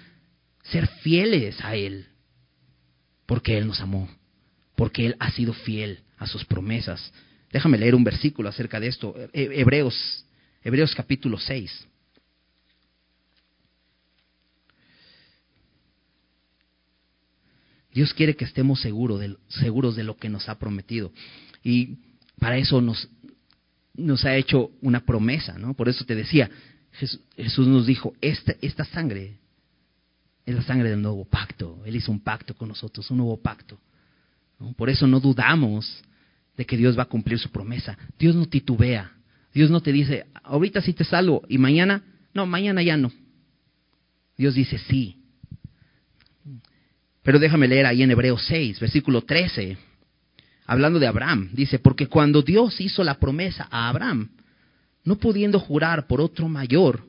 ser fieles a Él porque Él nos amó, porque Él ha sido fiel a sus promesas. Déjame leer un versículo acerca de esto. Hebreos, Hebreos capítulo 6. Dios quiere que estemos seguros de, seguros de lo que nos ha prometido. Y para eso nos, nos ha hecho una promesa, ¿no? Por eso te decía, Jesús, nos dijo, esta, esta sangre es la sangre del nuevo pacto. Él hizo un pacto con nosotros, un nuevo pacto. Por eso no dudamos de que Dios va a cumplir su promesa. Dios no titubea. Dios no te dice, ahorita sí te salvo y mañana, no, mañana ya no. Dios dice sí. Pero déjame leer ahí en Hebreos 6, versículo 13, hablando de Abraham. Dice, porque cuando Dios hizo la promesa a Abraham, no pudiendo jurar por otro mayor,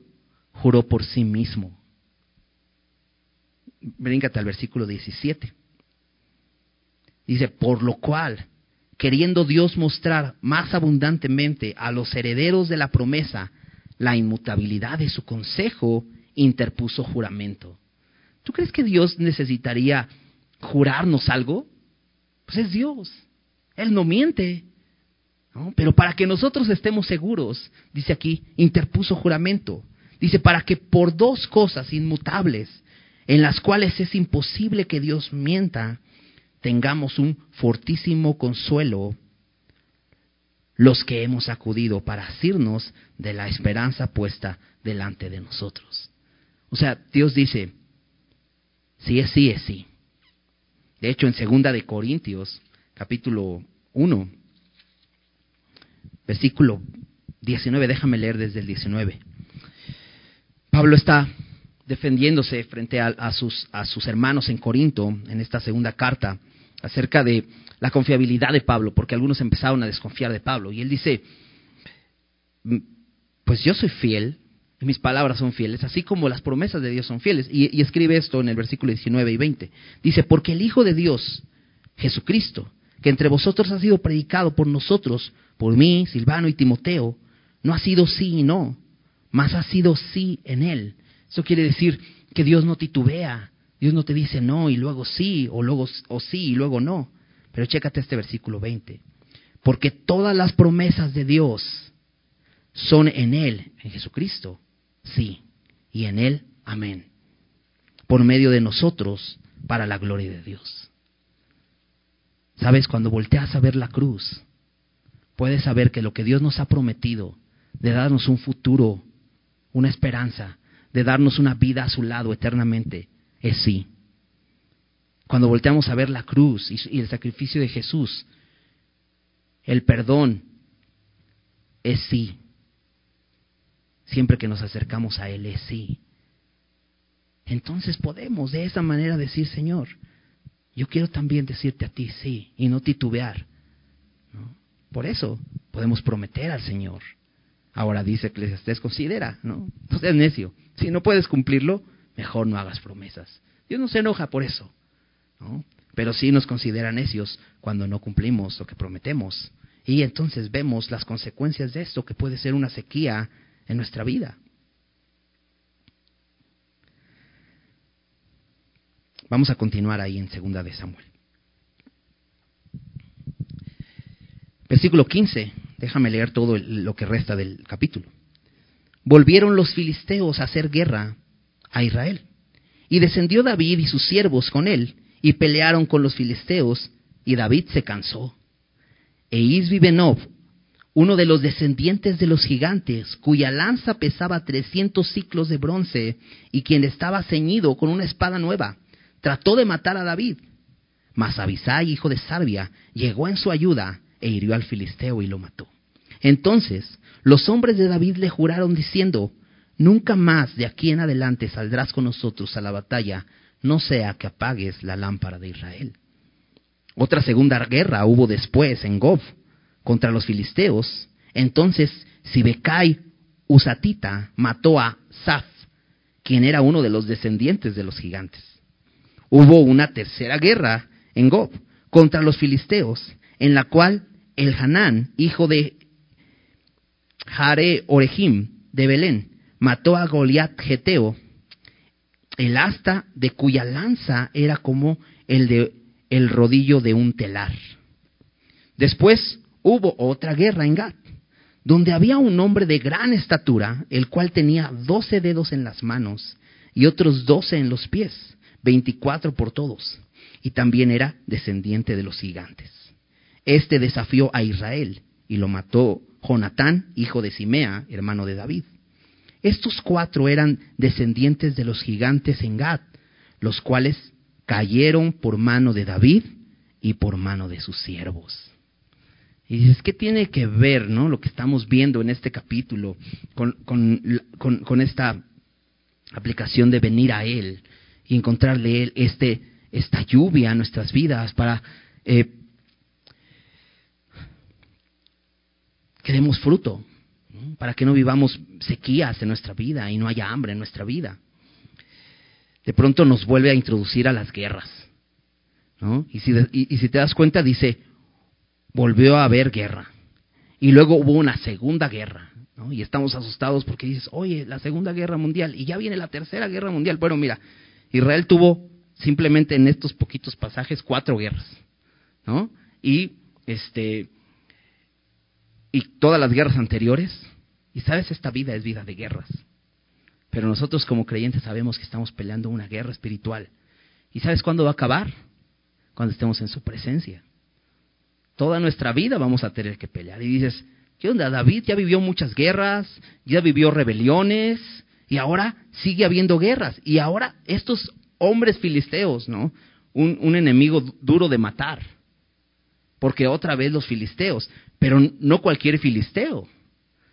juró por sí mismo. Bríncate al versículo 17. Dice, por lo cual, queriendo Dios mostrar más abundantemente a los herederos de la promesa la inmutabilidad de su consejo, interpuso juramento. ¿Tú crees que Dios necesitaría jurarnos algo? Pues es Dios. Él no miente. Pero para que nosotros estemos seguros, dice aquí, interpuso juramento. Dice, para que por dos cosas inmutables, en las cuales es imposible que Dios mienta, tengamos un fortísimo consuelo los que hemos acudido para asirnos de la esperanza puesta delante de nosotros. O sea, Dios dice, si es sí, es sí. De hecho, en segunda de Corintios, capítulo 1, versículo 19, déjame leer desde el 19. Pablo está defendiéndose frente a, sus, a sus hermanos en Corinto, en esta segunda carta, acerca de la confiabilidad de Pablo, porque algunos empezaron a desconfiar de Pablo. Y él dice, pues yo soy fiel y mis palabras son fieles, así como las promesas de Dios son fieles. Y, y, escribe esto en el versículo 19 y 20. Dice, porque el Hijo de Dios, Jesucristo, que entre vosotros ha sido predicado por nosotros, por mí, Silvano y Timoteo, no ha sido sí y no, mas ha sido sí en él. Eso quiere decir que Dios no titubea, Dios no te dice no y luego sí, o luego o sí y luego no. Pero chécate este versículo 20. Porque todas las promesas de Dios son en Él, en Jesucristo, sí, y en Él, amén. Por medio de nosotros, para la gloria de Dios. Sabes, cuando volteas a ver la cruz, puedes saber que lo que Dios nos ha prometido, de darnos un futuro, una esperanza, de darnos una vida a su lado eternamente, es sí. Cuando volteamos a ver la cruz y, el sacrificio de Jesús, el perdón es sí. Siempre que nos acercamos a Él es sí. Entonces podemos de esa manera decir, Señor, yo quiero también decirte a ti sí y no titubear. Por eso podemos prometer al Señor. Ahora dice Eclesiastés, considera, ¿no? No seas necio. Si no puedes cumplirlo, mejor no hagas promesas. Dios no se enoja por eso, ¿no? Pero sí nos considera necios cuando no cumplimos lo que prometemos. Y entonces vemos las consecuencias de esto, que puede ser una sequía en nuestra vida. Vamos a continuar ahí en segunda de Samuel. Versículo 15, déjame leer todo lo que resta del capítulo. Volvieron los filisteos a hacer guerra a Israel. Y descendió David y sus siervos con él, y pelearon con los filisteos, y David se cansó. E Isbibenob, uno de los descendientes de los gigantes, cuya lanza pesaba trescientos ciclos de bronce, y quien estaba ceñido con una espada nueva, trató de matar a David. Mas Abisai, hijo de Sarbia, llegó en su ayuda, e hirió al filisteo y lo mató. Entonces los hombres de David le juraron diciendo, Nunca más de aquí en adelante saldrás con nosotros a la batalla, no sea que apagues la lámpara de Israel. Otra segunda guerra hubo después en Gob contra los filisteos. Entonces Sibecai Usatita mató a Saf, quien era uno de los descendientes de los gigantes. Hubo una tercera guerra en Gob contra los filisteos, en la cual el Hanán, hijo de Jare Orejim de Belén, mató a Goliat Geteo, el asta de cuya lanza era como el de el rodillo de un telar. Después hubo otra guerra en Gat, donde había un hombre de gran estatura, el cual tenía doce dedos en las manos y otros doce en los pies, veinticuatro por todos, y también era descendiente de los gigantes. Este desafió a Israel y lo mató Jonatán, hijo de Simea, hermano de David. Estos cuatro eran descendientes de los gigantes en Gad, los cuales cayeron por mano de David y por mano de sus siervos. Y dices, ¿qué tiene que ver ¿no? lo que estamos viendo en este capítulo con, con, esta aplicación de venir a Él y encontrarle Él este, esta lluvia a nuestras vidas para eh, que demos fruto? para que no vivamos sequías en nuestra vida y no haya hambre en nuestra vida. De pronto nos vuelve a introducir a las guerras. ¿no? Y, si, y, si te das cuenta, dice, volvió a haber guerra. Y luego hubo una segunda guerra. ¿no? Y estamos asustados porque dices, oye, la segunda guerra mundial. Y ya viene la tercera guerra mundial. Bueno, mira, Israel tuvo simplemente en estos poquitos pasajes cuatro guerras. ¿no? Y este y todas las guerras anteriores. Y sabes, esta vida es vida de guerras. Pero nosotros como creyentes sabemos que estamos peleando una guerra espiritual. ¿Y sabes cuándo va a acabar? Cuando estemos en su presencia. Toda nuestra vida vamos a tener que pelear. Y dices, ¿qué onda? David ya vivió muchas guerras, ya vivió rebeliones, y ahora sigue habiendo guerras. Y ahora estos hombres filisteos, ¿no? Un, enemigo duro de matar. Porque otra vez los filisteos. Pero no cualquier filisteo,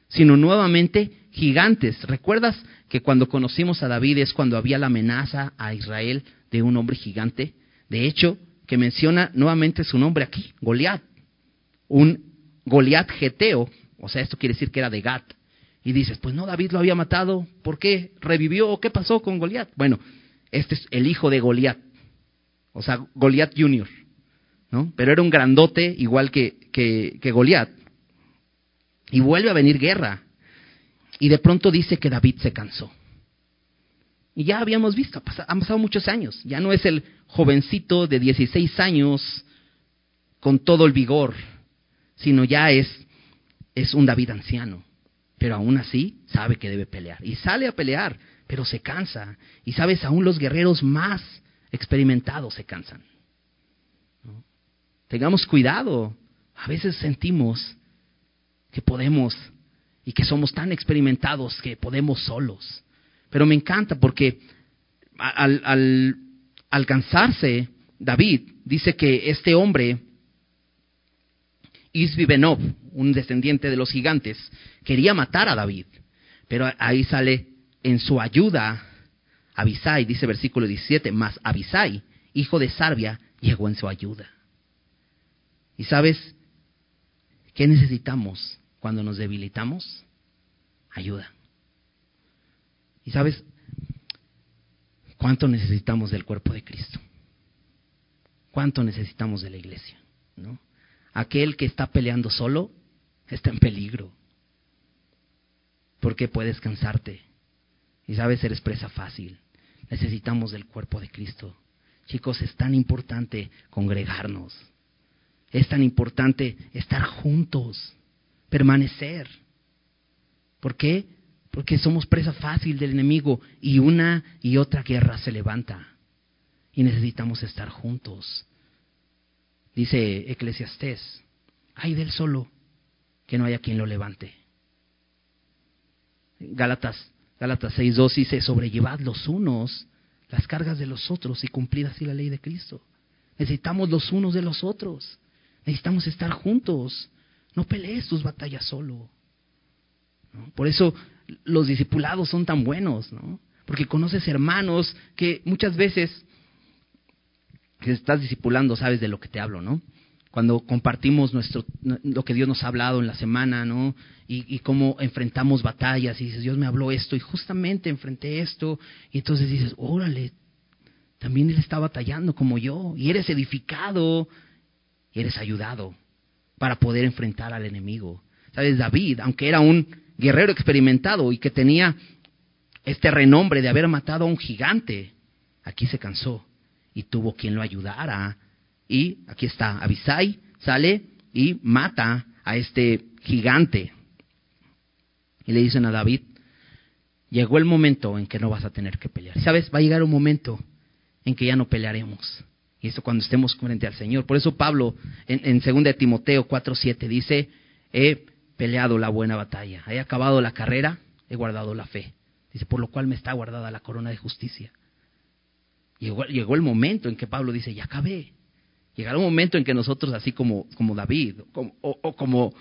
sino nuevamente gigantes. ¿Recuerdas que cuando conocimos a David es cuando había la amenaza a Israel de un hombre gigante? De hecho, que menciona nuevamente su nombre aquí, Goliat. Un Goliat geteo, o sea, esto quiere decir que era de Gat, Y dices, pues no, David lo había matado, ¿por qué? ¿Revivió? ¿Qué pasó con Goliat? Bueno, este es el hijo de Goliat, o sea, Goliat Junior, ¿no? Pero era un grandote igual que, que, que Goliat. Y vuelve a venir guerra. Y de pronto dice que David se cansó. Y ya habíamos visto, han pasado muchos años. Ya no es el jovencito de 16 años con todo el vigor, sino ya es, es un David anciano. Pero aún así sabe que debe pelear. Y sale a pelear, pero se cansa. Y sabes, aún los guerreros más experimentados se cansan. Tengamos cuidado. A veces sentimos que podemos y que somos tan experimentados que podemos solos. Pero me encanta porque al, al alcanzarse David, dice que este hombre, Isbibenov, un descendiente de los gigantes, quería matar a David. Pero ahí sale en su ayuda Abisai, dice versículo 17, más Abisai, hijo de Sarbia, llegó en su ayuda. ¿Y sabes qué necesitamos cuando nos debilitamos? Ayuda. ¿Y sabes cuánto necesitamos del cuerpo de Cristo? ¿Cuánto necesitamos de la iglesia? ¿No? Aquel que está peleando solo está en peligro. Porque puedes cansarte. Y sabes, eres presa fácil. Necesitamos del cuerpo de Cristo. Chicos, es tan importante congregarnos. Es tan importante estar juntos, permanecer. ¿Por qué? porque somos presa fácil del enemigo y una y otra guerra se levanta y necesitamos estar juntos. Dice Eclesiastés, hay del solo que no haya quien lo levante. Gálatas, Gálatas 6.2 dice, sobrellevad los unos las cargas de los otros y cumplid así la ley de Cristo. Necesitamos los unos de los otros. Necesitamos estar juntos. No pelees tus batallas solo. Por eso los discipulados son tan buenos, ¿no? Porque conoces hermanos que muchas veces que estás discipulando sabes de lo que te hablo, ¿no? Cuando compartimos nuestro, lo que Dios nos ha hablado en la semana, ¿no? Y, y cómo enfrentamos batallas y dices, Dios me habló esto y justamente enfrenté esto y entonces dices, órale, también Él está batallando como yo y eres edificado y eres ayudado para poder enfrentar al enemigo. ¿Sabes? David, aunque era un guerrero experimentado y que tenía este renombre de haber matado a un gigante, aquí se cansó y tuvo quien lo ayudara. Y aquí está, Abisai sale y mata a este gigante. Y le dicen a David, llegó el momento en que no vas a tener que pelear. ¿Sabes? Va a llegar un momento en que ya no pelearemos. Y esto cuando estemos frente al Señor. Por eso Pablo en, en 2 Timoteo 4.7 dice, eh, peleado la buena batalla, he acabado la carrera, he guardado la fe. Dice, por lo cual me está guardada la corona de justicia. Llegó, el momento en que Pablo dice, ya acabé. Llegará un momento en que nosotros, así como, como David o, como,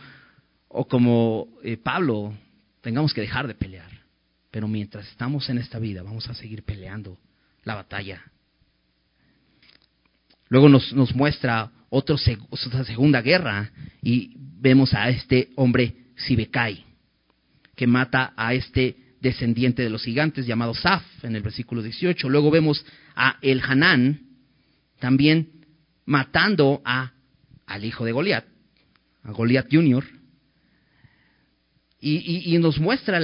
o como eh, Pablo, tengamos que dejar de pelear. Pero mientras estamos en esta vida, vamos a seguir peleando la batalla. Luego nos, muestra otra segunda guerra y vemos a este hombre Sibekai, que mata a este descendiente de los gigantes llamado Saf en el versículo 18. Luego vemos a El Hanán también matando a, al hijo de Goliat, a Goliat Junior. Y, nos muestra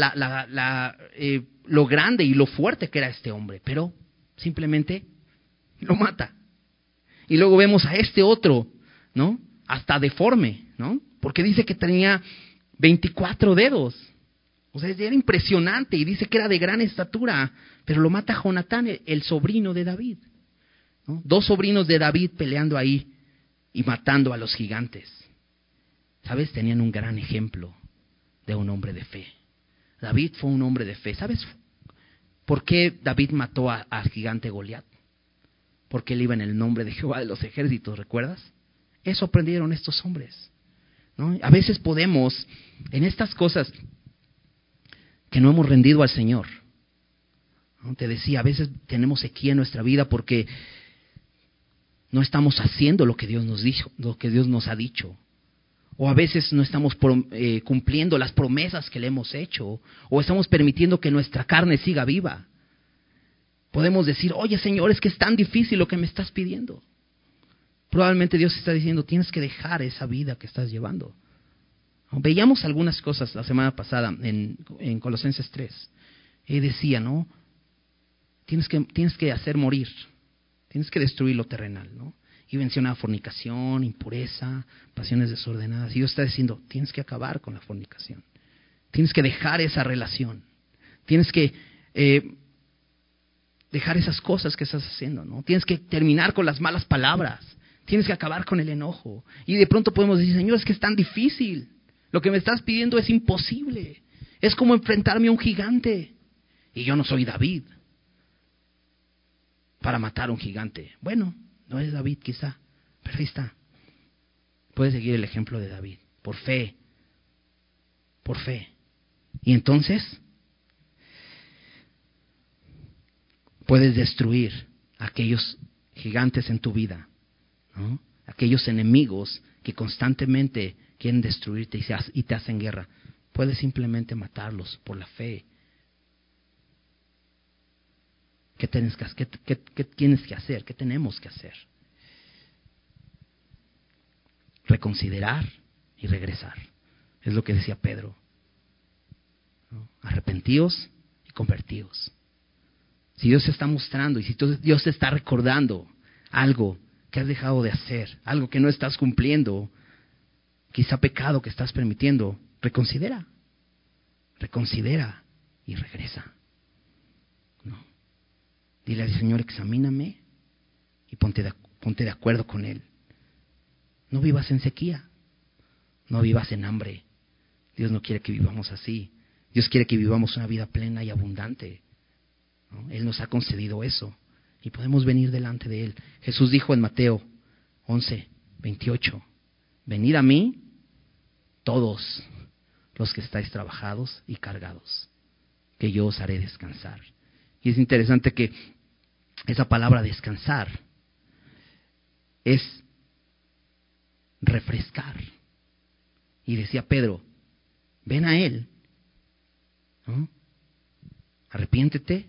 eh, lo grande y lo fuerte que era este hombre, pero simplemente lo mata. Y luego vemos a este otro, ¿no? Hasta deforme, ¿no? Porque dice que tenía 24 dedos. O sea, era impresionante y dice que era de gran estatura, pero lo mata Jonatán, el sobrino de David. Dos sobrinos de David peleando ahí y matando a los gigantes. ¿Sabes? Tenían un gran ejemplo de un hombre de fe. David fue un hombre de fe. ¿Sabes por qué David mató al gigante Goliat? porque él iba en el nombre de Jehová de los ejércitos, ¿recuerdas? Eso aprendieron estos hombres. ¿no? A veces podemos, en estas cosas que no hemos rendido al Señor, te decía, a veces tenemos sequía en nuestra vida porque no estamos haciendo lo que Dios nos dijo, lo que Dios nos ha dicho, O a veces no estamos eh, cumpliendo las promesas que le hemos hecho. O estamos permitiendo que nuestra carne siga viva. Podemos decir, oye Señor, es que es tan difícil lo que me estás pidiendo. Probablemente Dios está diciendo, tienes que dejar esa vida que estás llevando. Veíamos algunas cosas la semana pasada en, en Colosenses 3. Y decía, ¿no? Tienes que, tienes que hacer morir, tienes que destruir lo terrenal, ¿no? Y mencionaba fornicación, impureza, pasiones desordenadas. Y Dios está diciendo, tienes que acabar con la fornicación. Tienes que dejar esa relación. Tienes que eh, dejar esas cosas que estás haciendo, ¿no? Tienes que terminar con las malas palabras. Tienes que acabar con el enojo. Y de pronto podemos decir, Señor, es que es tan difícil. Lo que me estás pidiendo es imposible. Es como enfrentarme a un gigante. Y yo no soy David para matar a un gigante. Bueno, no es David quizá, pero ahí está. Puedes seguir el ejemplo de David, por fe, por fe. Y entonces puedes destruir aquellos gigantes en tu vida, aquellos enemigos que constantemente quieren destruirte y te hacen guerra. Puedes simplemente matarlos por la fe ¿Qué tienes que, tienes que hacer? ¿Qué tenemos que hacer? Reconsiderar y regresar. Es lo que decía Pedro. Arrepentíos y convertíos. Si Dios te está mostrando y si Dios te está recordando algo que has dejado de hacer, algo que no estás cumpliendo, quizá pecado que estás permitiendo, reconsidera. Reconsidera y regresa. Dile al Señor, examíname y ponte de, ponte de acuerdo con Él. No vivas en sequía, no vivas en hambre. Dios no quiere que vivamos así. Dios quiere que vivamos una vida plena y abundante. Él nos ha concedido eso y podemos venir delante de Él. Jesús dijo en Mateo 11, 28, venid a mí todos los que estáis trabajados y cargados, que yo os haré descansar. Y es interesante que esa palabra descansar es refrescar. Y decía Pedro, ven a Él, arrepiéntete,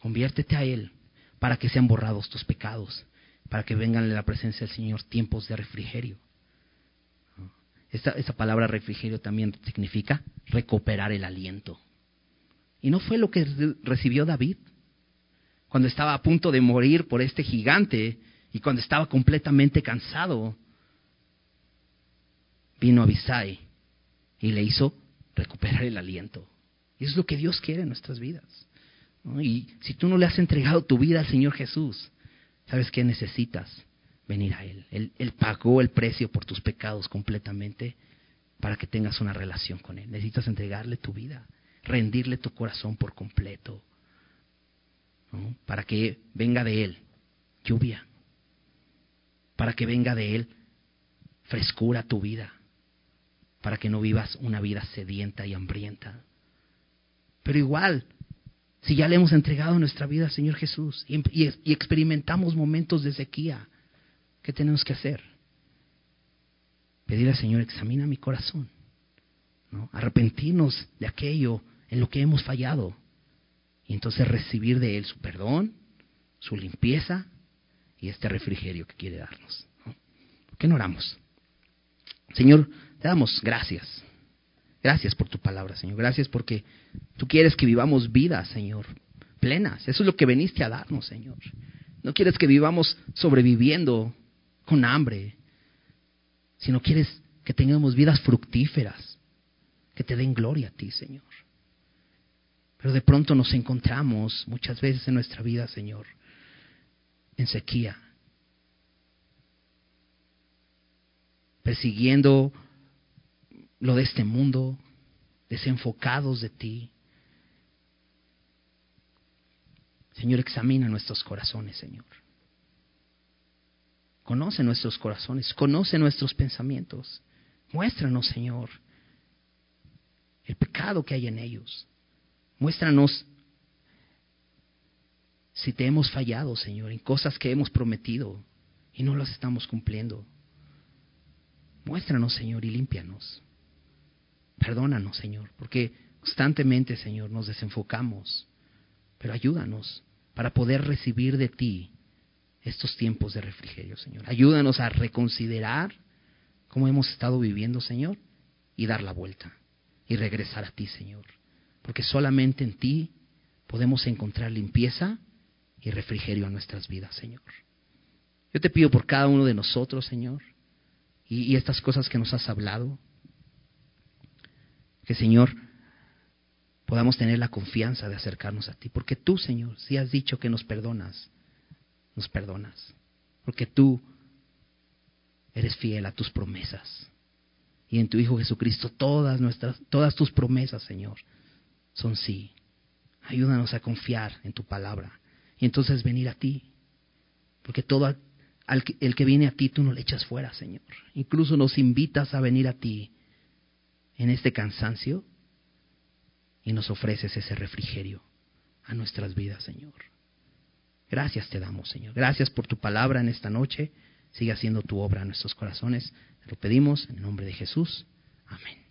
conviértete a Él, para que sean borrados tus pecados, para que vengan en la presencia del Señor tiempos de refrigerio. Esta, palabra refrigerio también significa recuperar el aliento. Y no fue lo que recibió David cuando estaba a punto de morir por este gigante y cuando estaba completamente cansado, vino Abisai y le hizo recuperar el aliento. Y es lo que Dios quiere en nuestras vidas. Y si tú no le has entregado tu vida al Señor Jesús, ¿sabes qué necesitas? Venir a Él. Él. Él pagó el precio por tus pecados completamente para que tengas una relación con Él. Necesitas entregarle tu vida, rendirle tu corazón por completo para que venga de Él lluvia, para que venga de Él frescura tu vida, para que no vivas una vida sedienta y hambrienta. Pero igual, si ya le hemos entregado nuestra vida al Señor Jesús y, y experimentamos momentos de sequía, ¿qué tenemos que hacer? Pedir al Señor, examina mi corazón, ¿no? arrepentirnos de aquello en lo que hemos fallado y entonces recibir de Él su perdón, su limpieza y este refrigerio que quiere darnos. ¿Por qué no oramos? Señor, te damos gracias. Gracias por tu palabra, Señor. Gracias porque tú quieres que vivamos vidas, Señor, plenas. Eso es lo que veniste a darnos, Señor. No quieres que vivamos sobreviviendo con hambre, sino quieres que tengamos vidas fructíferas, que te den gloria a ti, Señor. Pero de pronto nos encontramos muchas veces en nuestra vida, Señor, en sequía, persiguiendo lo de este mundo, desenfocados de ti. Señor, examina nuestros corazones, Señor. Conoce nuestros corazones, conoce nuestros pensamientos. Muéstranos, Señor, el pecado que hay en ellos. Muéstranos si te hemos fallado, Señor, en cosas que hemos prometido y no las estamos cumpliendo. Muéstranos, Señor, y límpianos. Perdónanos, Señor, porque constantemente, Señor, nos desenfocamos. Pero ayúdanos para poder recibir de ti estos tiempos de refrigerio, Señor. Ayúdanos a reconsiderar cómo hemos estado viviendo, Señor, y dar la vuelta y regresar a ti, Señor. Porque solamente en ti podemos encontrar limpieza y refrigerio a nuestras vidas, Señor. Yo te pido por cada uno de nosotros, Señor, y, estas cosas que nos has hablado, que, Señor, podamos tener la confianza de acercarnos a ti, porque tú, Señor, si has dicho que nos perdonas, nos perdonas, porque tú eres fiel a tus promesas. Y en tu Hijo Jesucristo todas nuestras todas tus promesas, Señor, son sí. Ayúdanos a confiar en tu palabra y entonces venir a ti. Porque todo el que viene a ti tú no le echas fuera, Señor. Incluso nos invitas a venir a ti en este cansancio y nos ofreces ese refrigerio a nuestras vidas, Señor. Gracias te damos, Señor. Gracias por tu palabra en esta noche. Sigue haciendo tu obra en nuestros corazones. Te lo pedimos en el nombre de Jesús. Amén.